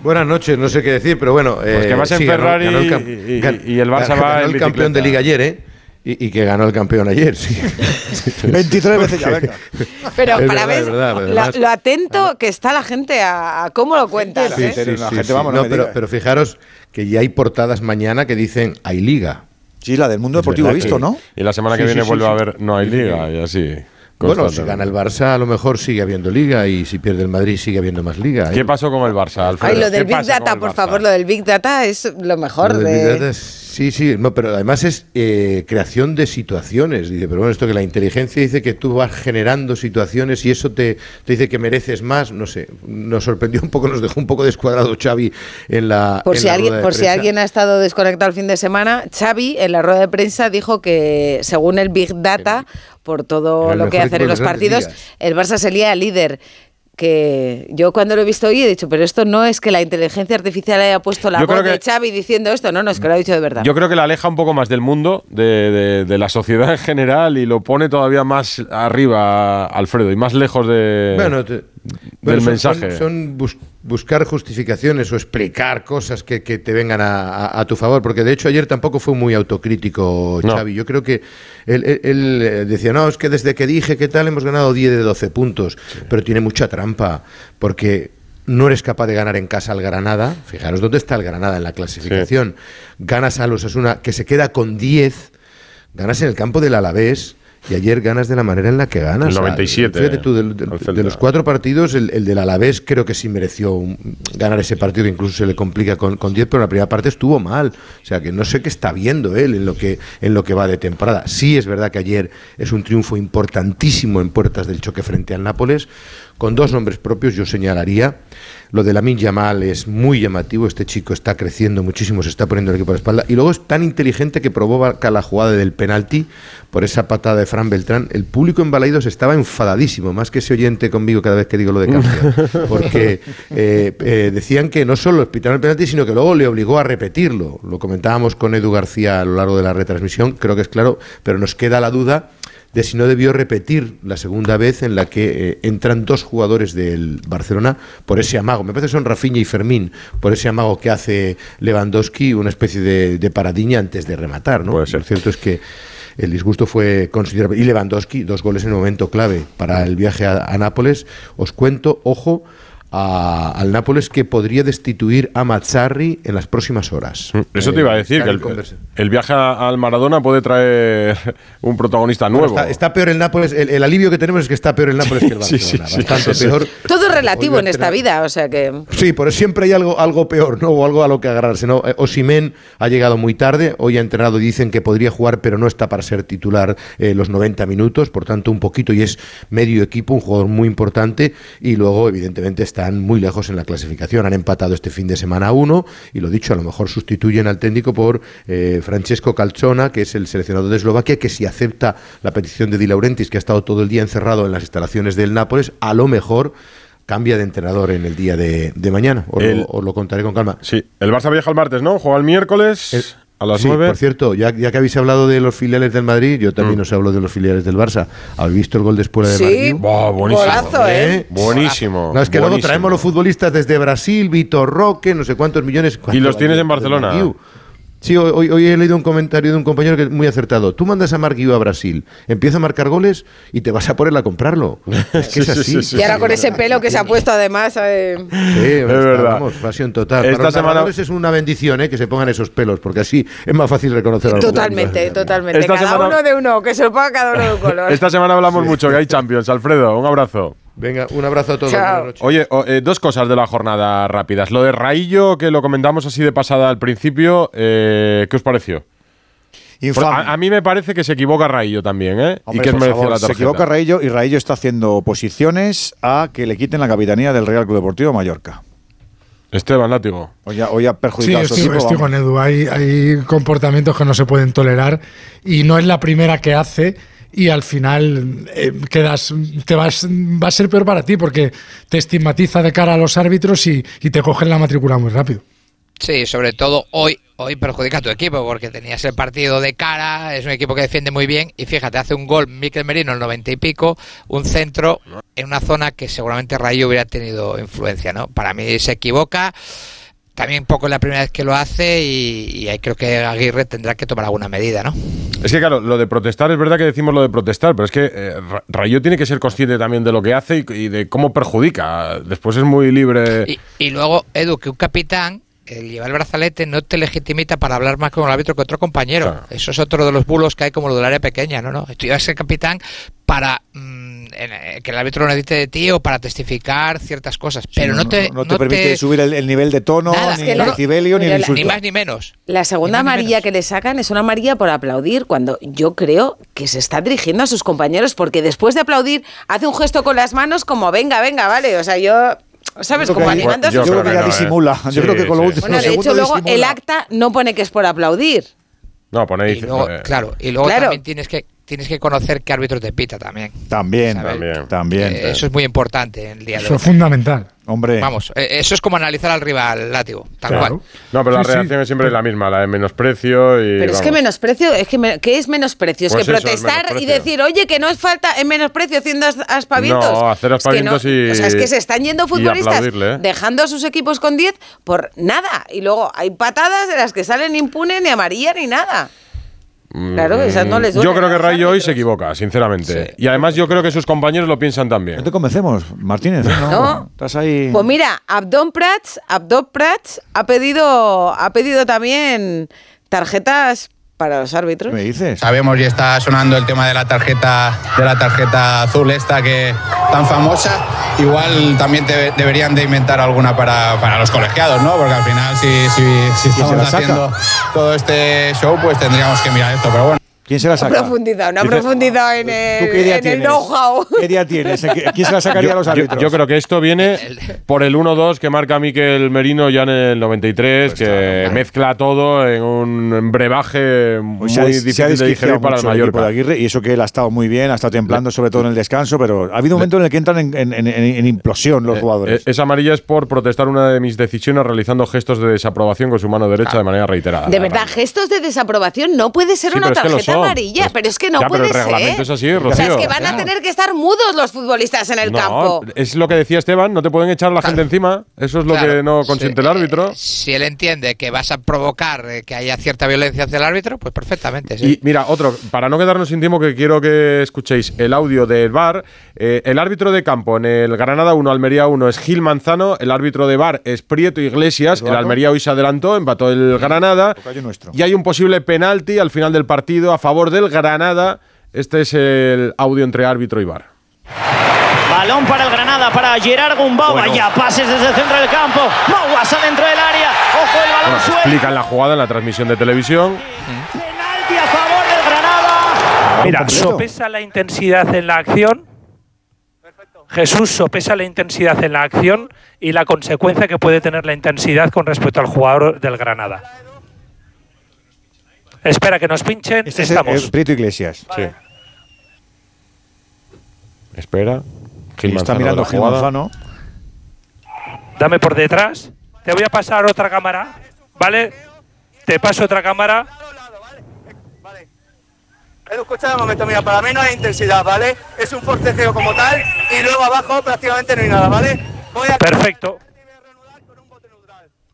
Buenas noches, no sé qué decir, pero bueno. Pues eh, que vas en sí, ganó- Ferrari ganó el y- y- gan- y el Barça ganó va el en campeón de. Liga ayer, ¿eh? y, y que ganó el campeón ayer. Sí. <laughs> 23 veces ya, venga. <laughs> Pero Es para ver lo, lo atento que está la gente a, a cómo lo cuentas. Sí, ¿eh? sí, la sí, gente, sí. vamos, no No, me pero, pero fijaros que ya hay portadas mañana que dicen hay liga. Sí, la del mundo Es deportivo visto, que- ¿no? Y la semana que Sí, viene sí, vuelve sí. a haber no hay liga y así. Bueno, si gana el Barça, a lo mejor sigue habiendo liga y si pierde el Madrid sigue habiendo más liga. ¿eh? ¿Qué pasó con el Barça, Alfredo? Ay, lo del ¿Qué Big Data, por favor, lo del Big Data es lo mejor Lo del de... Sí, sí, no, pero además es eh, creación de situaciones. Dice, pero bueno, esto que la inteligencia dice que tú vas generando situaciones y eso te, te dice que mereces más. No sé, nos sorprendió un poco, nos dejó un poco descuadrado Xavi en la. Por, en si la alguien, rueda de por si alguien ha estado desconectado el fin de semana, Xavi en la rueda de prensa dijo que según el Big Data, por todo lo que hacen en los partidos, el Barça sería líder. Que yo cuando lo he visto hoy he dicho, pero esto no es que la inteligencia artificial haya puesto la Yo voz de Xavi diciendo esto, no, no, es que lo ha dicho de verdad. Yo creo que la aleja un poco más del mundo, de, de- de la sociedad en general y lo pone todavía más arriba, Alfredo, y más lejos de, Bueno, te- del son- mensaje. Son, son bus- buscar justificaciones o explicar cosas que, que te vengan a, a- a tu favor, porque de hecho ayer tampoco fue muy autocrítico No. Xavi. Yo creo que él, él- él, eh, decía, no, es que desde que dije qué tal hemos ganado 10 de 12 puntos, pero tiene mucha trampa, porque no eres capaz de ganar en casa al Granada. Fijaros dónde está el Granada en la clasificación. Ganas a los Asuna, que se queda con 10, ganas en el campo del Alavés. Y ayer ganas de la manera en la que ganas. El 97, Fíjate tú, del- del- al Celta. de los cuatro partidos, el, el del Alavés creo que sí mereció un- ganar ese partido, incluso se le complica con, con 10, pero la primera parte estuvo mal. O sea que no sé qué está viendo él en lo que, en lo que va de temporada. Sí es verdad que ayer es un triunfo importantísimo en puertas del choque frente al Nápoles. Con dos nombres propios yo señalaría. Lo de Lamin Yamal es muy llamativo. Este chico está creciendo muchísimo, se está poniendo el equipo a la espalda. Y luego es tan inteligente que provoca la jugada del penalti por esa patada de Fran Beltrán. El público en Balaidos estaba enfadadísimo, más que ese oyente conmigo cada vez que digo lo de Campbell. <laughs> Porque eh, eh, decían que no solo pitaron el penalti, sino que luego le obligó a repetirlo. Lo comentábamos con Edu García a lo largo de la retransmisión, creo que es claro, pero nos queda la duda de si no debió repetir la segunda vez en la que eh, entran dos jugadores del Barcelona por ese amago. Me parece que son Rafinha y Fermín, por ese amago que hace Lewandowski, una especie de, de paradiña antes de rematar. ¿no? Lo cierto es que el disgusto fue considerable. Y Lewandowski, dos goles en el momento clave para el viaje a, a Nápoles. Os cuento, ojo, a- al Nápoles que podría destituir a Mazzarri en las próximas horas. Eso Eh, te iba a decir, está que el, el viaje al Maradona puede traer <laughs> un protagonista nuevo. está, está peor el Nápoles. El, el alivio que tenemos es que está peor el Nápoles que el <laughs> Barcelona. sí, sí, bastante sí, sí. peor. Todo es relativo Hoy en esta tener- vida, o sea que... Sí, pero siempre hay algo, algo peor, ¿no? O algo a lo que agarrarse, ¿no? Eh, Osimhen ha llegado muy tarde, hoy ha entrenado y dicen que podría jugar, pero no está para ser titular eh, los 90 minutos, por tanto un poquito y es medio equipo, un jugador muy importante y luego evidentemente están muy lejos en la clasificación. Han empatado este fin de semana a uno y lo dicho, a lo mejor sustituyen al técnico por eh, Francesco Calzona, que es el seleccionador de Eslovaquia, que si acepta la petición de Di Laurentiis, que ha estado todo el día encerrado en las instalaciones del Nápoles, a lo mejor cambia de entrenador en el día de, de mañana. Os, El- lo, os lo contaré con calma. Sí, el Barça viaja el martes, ¿no? Juega el miércoles a las Sí, 9. por cierto, ya, ya que habéis hablado de los filiales del Madrid, yo también os hablo de los filiales del Barça. ¿Habéis visto el gol de Espuela de Sí? Buah, buenísimo. Golazo, ¿eh? Buenísimo. No, es que luego traemos los futbolistas desde Brasil, Vitor Roque, no sé cuántos millones. Y los ¿Cuánto tienes en Barcelona. Sí, hoy, he leído un comentario de un compañero que es muy acertado. Tú mandas a Marquillo a Brasil, empieza a marcar goles y te vas a poner a comprarlo. Es que <laughs> es Sí, sí, así. sí, sí. Y ahora con ese pelo que se ha puesto además... eh, Sí, Es está, verdad. Vamos, pasión total. Esta Para semana- es una bendición ¿eh? que se pongan esos pelos, porque así es más fácil reconocer a los Totalmente, totalmente. Esta cada semana- uno de uno, que se lo ponga cada uno de un color. Esta semana hablamos mucho, que hay Champions. Alfredo, un abrazo. Venga, un abrazo a todos. Chao. buenas noches. Oye, o- eh, dos cosas de la jornada rápidas. Lo de Raillo, que lo comentamos así de pasada al principio, eh, ¿qué os pareció? A, a mí me parece que se equivoca Raillo también, ¿eh? Hombre, y que es favor, la se tarjeta. equivoca Raillo y Raillo está haciendo oposiciones a que le quiten la capitanía del Real Club Deportivo Mallorca. Esteban Látigo. Hoy ha, hoy ha Sí, perjudicado a su estoy, equipo. estoy con Edu. Hay, hay comportamientos que no se pueden tolerar y no es la primera que hace y al final eh, quedas, te vas, va a ser peor para ti porque te estigmatiza de cara a los árbitros y, y te cogen la matrícula muy rápido. Sí, sobre todo hoy, hoy perjudica a tu equipo porque tenías el partido de cara, es un equipo que defiende muy bien y fíjate, hace un gol Miquel Merino el 90 y pico, un centro en una zona que seguramente Rayo hubiera tenido influencia, ¿no? Para mí se equivoca, también poco es la primera vez que lo hace y, y ahí creo que Aguirre tendrá que tomar alguna medida, ¿no? Es que claro, lo de protestar es verdad que decimos lo de protestar, pero es que eh, Ra- Rayo tiene que ser consciente también de lo que hace y, y de cómo perjudica. Después es muy libre. Y, y luego, Edu, que un capitán, el llevar el brazalete, no te legitimita para hablar más con el árbitro que otro compañero. Eso es otro de los bulos que hay como lo del área pequeña, ¿no? no Tú llevas el capitán para mm, eh, que el árbitro lo necesite de ti o para testificar ciertas cosas. Pero no, te, no te permite subir el, el nivel de tono, Nada, ni es que el no. decibelio, ni el la- insulto. ni más ni menos. La segunda amarilla que le sacan es una amarilla por aplaudir, cuando yo creo que se está dirigiendo a sus compañeros, porque después de aplaudir hace un gesto con las manos como venga, venga, vale. O sea, yo, ¿sabes? Yo Como animando a yo sus creo que disimula. Yo Sí, creo que con lo sí. último Bueno, de hecho, luego el acta no pone que es por aplaudir. No, pone Y luego, eh, claro, y luego Claro. también tienes que tienes que conocer qué árbitro te pita también. También, ¿sabes? también. Eh, eso es muy importante en el día de Eso hoy. es fundamental. Hombre. Vamos, eh, eso es como analizar al rival, látigo, tal cual. No, pero la Sí, sí. reacción es siempre la misma, la de menosprecio y. Pero es que menosprecio, es que me- ¿qué es menosprecio? Es Pues que eso, es protestar y decir, oye, que no es falta, es menosprecio haciendo as- aspavientos. No, hacer Es que no- aspavientos y- O sea, es que se están yendo futbolistas ¿eh? dejando a sus equipos con 10 por nada. Y luego hay patadas de las que salen impunes, ni amarilla, ni nada. Claro, esas no les Yo creo que Rayo hoy se equivoca, sinceramente. Y además yo creo que sus compañeros lo piensan también. No te convencemos, Martínez. No, No. Estás ahí. Pues mira, Abdon Prats, Abdon Prats ha pedido, ha pedido también tarjetas para los árbitros. ¿Me dices? Sabemos y está sonando el tema de la tarjeta de la tarjeta azul esta que tan famosa. Igual también te- deberían de inventar alguna para, para los colegiados, ¿no? Porque al final si, si, si estamos haciendo todo este show, pues tendríamos que mirar esto. Pero bueno. ¿Quién se la Una saca? profundidad, una profundidad en ¿Tú el, qué idea en el tienes? know-how. ¿Qué día tienes? ¿Quién se la sacaría a los árbitros? Yo, creo que esto viene por el 1-2 que marca Miquel Merino ya en el 93, Pues que mezcla todo en un brebaje muy Pues se ha- se ha difícil de digerir para el de. Aguirre y eso que él ha estado muy bien, ha estado templando sobre todo en el descanso, pero ha habido un momento en el que entran en, en- en- en- en implosión los jugadores. Eh, esa amarilla es por protestar una de mis decisiones realizando gestos de desaprobación con su mano derecha de manera reiterada. De verdad, gestos de desaprobación no puede ser Sí, una pero es que lo tarjeta son. Amarilla, Pues- pero es que no Ya, pero puede el reglamento ser. es así, O sea, es que van a tener que estar mudos los futbolistas en el no, campo. es lo que decía Esteban, no te pueden echar la gente encima, eso es lo Claro, que no consiente sí. el árbitro. Si él entiende que vas a provocar eh, que haya cierta violencia hacia el árbitro, pues perfectamente. sí. Y mira, otro, para no quedarnos sin tiempo, que quiero que escuchéis el audio del VAR. eh, el árbitro de campo en el Granada 1, Almería 1 es Gil Manzano. El árbitro de VAR es Prieto Iglesias. El. Almería hoy se adelantó, empató el Granada. Y hay un posible penalti al final del partido a favor del Granada. Este es el audio entre árbitro y VAR. Balón para el Granada, para Gerard Gumbau. Bueno. Vaya pases desde el centro del campo. Mauasa dentro del área. Ojo el balón Bueno, suelto. explican la jugada en la transmisión de televisión. Penalti a favor del Granada. Mira, sopesa la intensidad en la acción. Jesús sopesa la intensidad en la acción y la consecuencia que puede tener la intensidad con respecto al jugador del Granada. Espera que nos pinchen. Este es Estamos. el Prieto Iglesias. Sí. Espera. Gil está mirando de la Gil. Manzano. Dame por detrás. Te voy a pasar otra cámara. ¿Vale? Te paso otra cámara. Edu, escucha un momento, mira, para mí no hay intensidad, ¿vale? Es un forcejeo como tal y luego abajo prácticamente no hay nada, ¿vale? Voy a... Perfecto.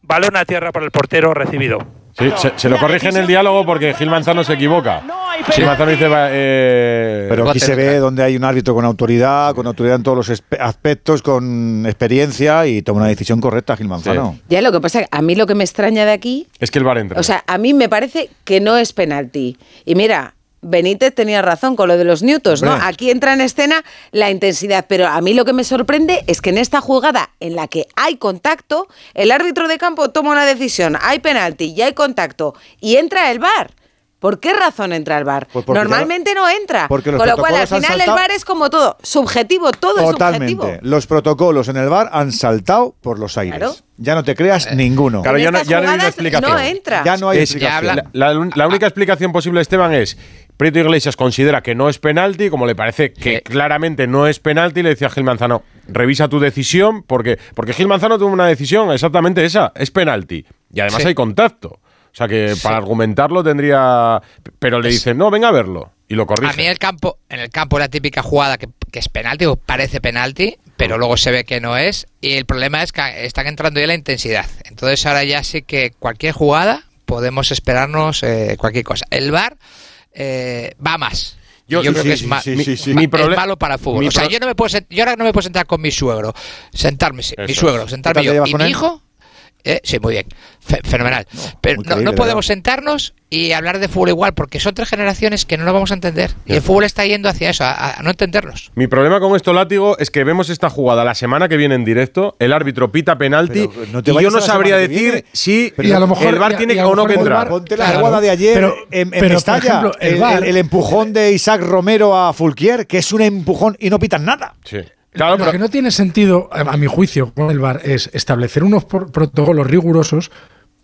Balón a tierra por el portero recibido. Sí, se, se lo corrige en el diálogo porque Gil Manzano se equivoca. Gil Manzano dice. va, eh, Pero aquí se ve donde hay un árbitro con autoridad, con autoridad en todos los aspectos, con experiencia y toma una decisión correcta, Gil Manzano. Ya lo que pasa es que a mí lo que me extraña de aquí, Es que el VAR entra. o sea, a mí me parece que no es penalti. Y mira, Benítez tenía razón con lo de los newtons, ¿no? Aquí entra en escena la intensidad, pero a mí lo que me sorprende es que en esta jugada en la que hay contacto, el árbitro de campo toma una decisión, hay penalti y hay contacto y entra el VAR. ¿Por qué razón entra el VAR? Pues Normalmente no entra. porque los Con lo cual al final el VAR es como todo, subjetivo, todo es subjetivo. Totalmente. Los protocolos en el bar han saltado por los aires. Claro. Ya no te creas ninguno. Claro, ya no, estas ya no hay una explicación. no entra. Ya no hay Es- explicación. La, la- la única explicación posible, Esteban, es Prieto Iglesias considera que no es penalti, como le parece que claramente no es penalti, le decía a Gil Manzano, revisa tu decisión, porque, porque Gil Manzano tuvo una decisión exactamente esa, es penalti. Y además Sí. hay contacto. O sea que para argumentarlo tendría... Pero le dice, no, venga a verlo. Y lo corrige. A mí el campo, en el campo la típica jugada que, que es penalti o parece penalti, pero luego se ve que no es. Y el problema es que están entrando ya la intensidad. Entonces ahora ya sí que cualquier jugada podemos esperarnos eh, cualquier cosa. El VAR eh, va más. Yo- Yo, sí, creo sí, que es, sí, ma- sí, mi- sí, sí. ma- Mi es malo para el fútbol. mi O sea, yo, no me puedo yo ahora no me puedo sentar con mi suegro, sentarme, sí, mi suegro, sentarme ¿Qué tal te yo y con mi él? hijo. Eh, sí, muy bien, Fe- fenomenal. Pero no, podemos sentarnos y hablar de fútbol igual, porque son tres generaciones que no lo vamos a entender. Y el fútbol está yendo hacia eso, a, a no entendernos. Mi problema con esto, látigo, es que vemos esta jugada la semana que viene en directo, el árbitro pita penalti Pero no te y yo no sabría decir si Pero Y a lo mejor- el VAR y a- tiene y a o no que entrar. Ponte la Claro, jugada de ayer pero- en, en pero, por Mestalla, ejemplo, el el, VAR el- el empujón de Isaac Romero a Fulquier, que es un empujón y no pitan nada. Sí. Claro, Lo pero que no tiene sentido, a mi juicio, con el VAR es establecer unos protocolos rigurosos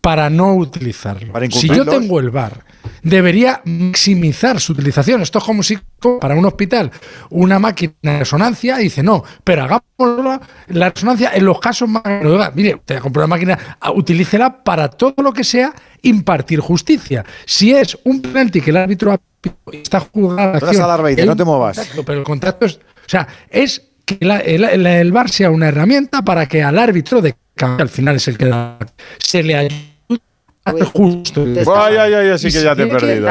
para no utilizarlo. Para si yo tengo el VAR, debería maximizar su utilización. Esto es como si para un hospital una máquina de resonancia dice, no, pero hagamos la resonancia en los casos más... Oiga, Mire, te compró una máquina, utilícela para todo lo que sea impartir justicia. Si es un penalti que el árbitro está jugando no te muevas. Pero el contacto es. O sea, es que la- el, el- VAR sea una herramienta para que al árbitro de que al final es el que da, se le ayude justo. Ay, ay, ay, así que ya te he perdido.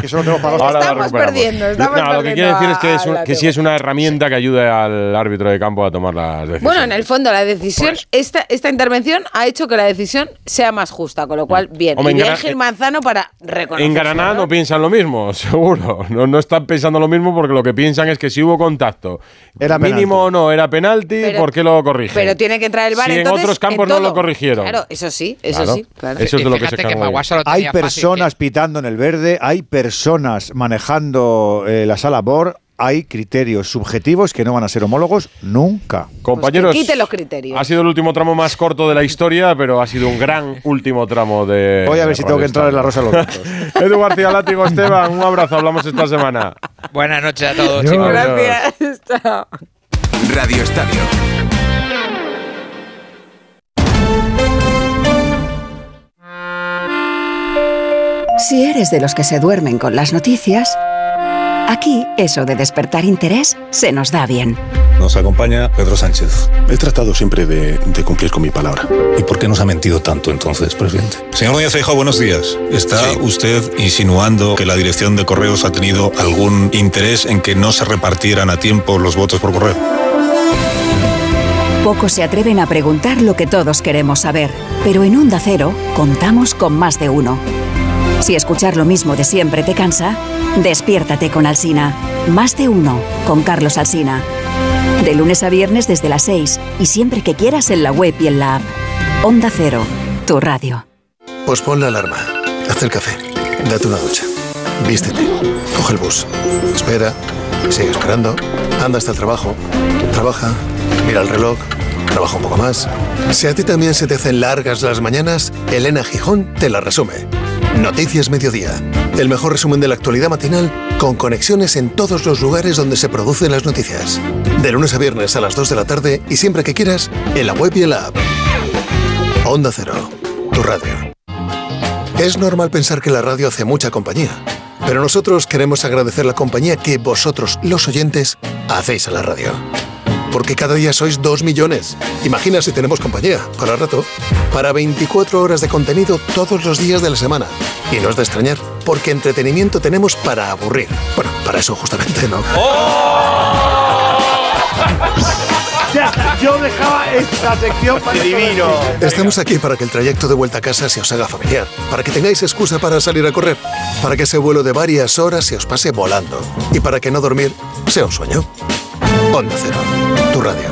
Que solo Ahora Estamos perdiendo, estamos No, lo que quiere decir es que, es un- a que sí es una herramienta que ayude al árbitro de campo a tomar las decisiones. Bueno, en el fondo la decisión, Por eso. esta, esta intervención ha hecho que la decisión sea más justa, con lo cual, bien. Hombre, y en bien Gil Manzano para reconocer. En Granada no piensan lo mismo, <laughs> seguro. No, no están pensando lo mismo porque lo que piensan es que si hubo contacto, Era mínimo o no, era penalti, Pero- ¿por qué lo corrigen? Pero tiene que entrar el VAR Si en entonces, otros campos no lo corrigieron. Claro, eso sí, eso Claro. sí. claro. Eso es de lo que se Fíjate que quejan hoy. Maguasa lo Hay fácil, personas pitando en el verde, hay personas manejando eh, la sala BOR, hay criterios subjetivos que no van a ser homólogos nunca. Compañeros, Pues que quite los criterios. ha sido el último tramo más corto de la historia, pero ha sido un gran <laughs> último tramo de. Voy a ver si tengo que entrar en la Rosa de los Vientos. <laughs> Edu García Látigo, Esteban, un abrazo, hablamos esta semana. Buenas noches a todos, Adiós. chicos. Gracias. Chao. Radio Estadio. Si eres de los que se duermen con las noticias, aquí eso de despertar interés se nos da bien. Nos acompaña Pedro Sánchez. He tratado siempre de, de cumplir con mi palabra. ¿Y por qué nos ha mentido tanto entonces, presidente? Señor Núñez Feijóo, buenos días. ¿Está usted insinuando que la dirección de correos ha tenido algún interés en que no se repartieran a tiempo los votos por correo? Pocos se atreven a preguntar lo que todos queremos saber, pero en Onda Cero contamos con más de uno. Si escuchar lo mismo de siempre te cansa, despiértate con Alsina. Más de uno con Carlos Alsina. De lunes a viernes desde las 6 y siempre que quieras en la web y en la app. Onda Cero, tu radio. Pues pon la alarma. Haz el café. Date una ducha. Vístete. Coge el bus. Espera. Sigue esperando. Anda hasta el trabajo. Trabaja. Mira el reloj. Trabaja un poco más. Si a ti también se te hacen largas las mañanas, Elena Gijón te la resume. Noticias Mediodía. El mejor resumen de la actualidad matinal con conexiones en todos los lugares donde se producen las noticias. De lunes a viernes a las 2 de la tarde y siempre que quieras en la web y en la app. Onda Cero, tu radio. Es normal pensar que la radio hace mucha compañía, pero nosotros queremos agradecer la compañía que vosotros, los oyentes, hacéis a la radio. Porque cada día sois dos millones. Imagina si tenemos compañía, para rato, para 24 horas de contenido todos los días de la semana. Y no es de extrañar, porque entretenimiento tenemos para aburrir. Bueno, para eso justamente no. Yo dejaba esta sección para divino. Estamos aquí para que el trayecto de vuelta a casa se os haga familiar, para que tengáis excusa para salir a correr, para que ese vuelo de varias horas se os pase volando y para que no dormir sea un sueño. Onda Cero, tu radio.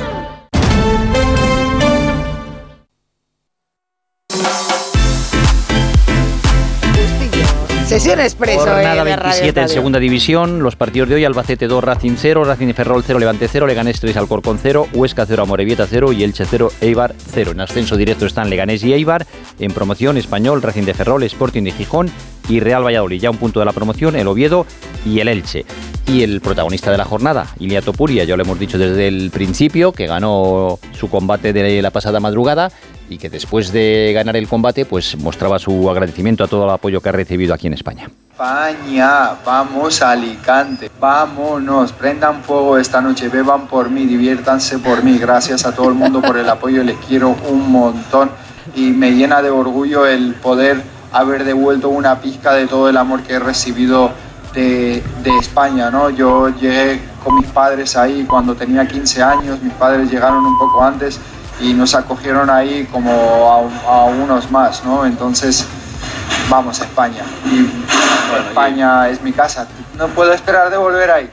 Sesión expreso Jornada eh, de Radio 27 en segunda división, los partidos de hoy, Albacete 2, Racing 0, Racing de Ferrol 0, Levante 0, Leganés 3, Alcorcón 0, Huesca 0, Amorebieta 0 y Elche 0, Eibar 0. En ascenso directo están Leganés y Eibar, en promoción Español, Racing de Ferrol, Sporting de Gijón y Real Valladolid. Ya un punto de la promoción, el Oviedo y el Elche. Y el protagonista de la jornada, Ilia Topuria, ya lo hemos dicho desde el principio, que ganó su combate de la pasada madrugada y que después de ganar el combate, pues mostraba su agradecimiento a todo el apoyo que ha recibido aquí en España. España, vamos a Alicante, vámonos, prendan fuego esta noche, beban por mí, diviértanse por mí, gracias a todo el mundo por el apoyo, les quiero un montón y me llena de orgullo el poder haber devuelto una pizca de todo el amor que he recibido de, de España, ¿no? Yo llegué con mis padres ahí cuando tenía 15 años, mis padres llegaron un poco antes y nos acogieron ahí como a, a unos más, ¿no? Entonces, vamos a España. Y España es mi casa. No puedo esperar de volver ahí.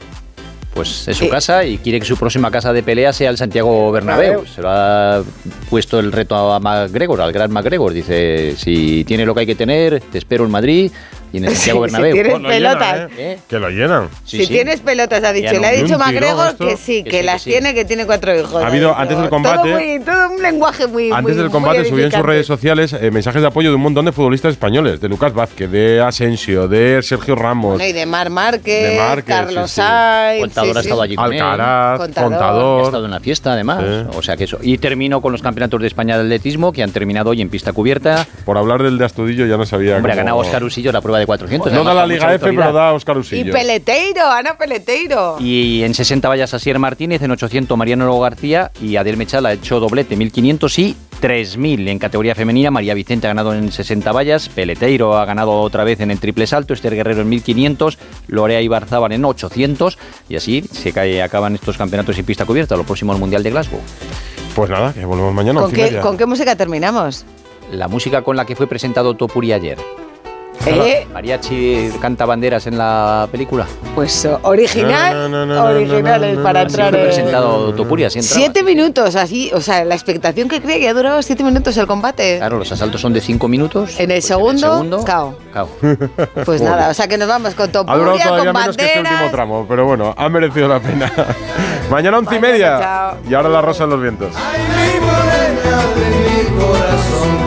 Pues es su casa y quiere que su próxima casa de pelea sea el Santiago Bernabéu. Se lo ha puesto el reto a McGregor, al gran McGregor. Dice, si tiene lo que hay que tener, te espero en Madrid y en el Santiago <laughs> Si Bernabéu. tienes lo llenan, pelotas. ¿eh? Que lo llenan. si tienes pelotas, ha dicho. Le ha dicho MacGregor que sí, que, Que sí, las que sí. tiene, que tiene cuatro hijos. Ha habido, antes del Todo, combate- muy- todo un lenguaje muy. Antes muy- del combate subió en sus redes sociales eh, mensajes de apoyo de un montón de futbolistas españoles, de Lucas Vázquez, de Asensio, de Sergio Ramos, Bueno, y de Mar Márquez, De Márquez, Carlos sí, sí. Sainz. Contador sí, ha estado sí. allí con él. Alcaraz, Contador. Ha estado en la fiesta, además. Sí. O sea que eso. Y termino con los campeonatos de España de atletismo que han terminado hoy en pista cubierta. Por hablar del de Astudillo ya no sabía Hombre, ha ganado Oscar Usillo la prueba de 400. No da la Liga F, pero da Oscar Y Usillo. Peleteiro, Ana Peleteiro. Y en 60 vallas Asier Martínez, en 800 Mariano García y Adel Mechal ha hecho doblete 1500 y 3000 en categoría femenina. María Vicente ha ganado en 60 vallas, Peleteiro ha ganado otra vez en el triple salto, Esther Guerrero en 1500, Lorea Ibarzábal en 800 y así se cae, acaban estos campeonatos en pista cubierta, lo próximo al Mundial de Glasgow. Pues nada, que volvemos mañana. ¿Con y qué. ¿Con qué música terminamos? La música con la que fue presentado Topuri ayer. ¿Eh? Mariachi canta banderas en la película. Pues oh, original, No, no, no, para Así entrar presentado Topuri, así entraba. Siete minutos, así, o sea, la expectación que creía que ha durado siete minutos el combate. Claro, los asaltos son de 5 minutos. En el Pues segundo, segundo, cao. cao. <laughs> Pues nada, o sea que nos vamos con Ha durado Topuria, todavía con menos que este último tramo, pero bueno, ha merecido la pena. <laughs> Mañana once y media. chao. Y ahora la rosa en los vientos. Ay, mi morena de mi corazón.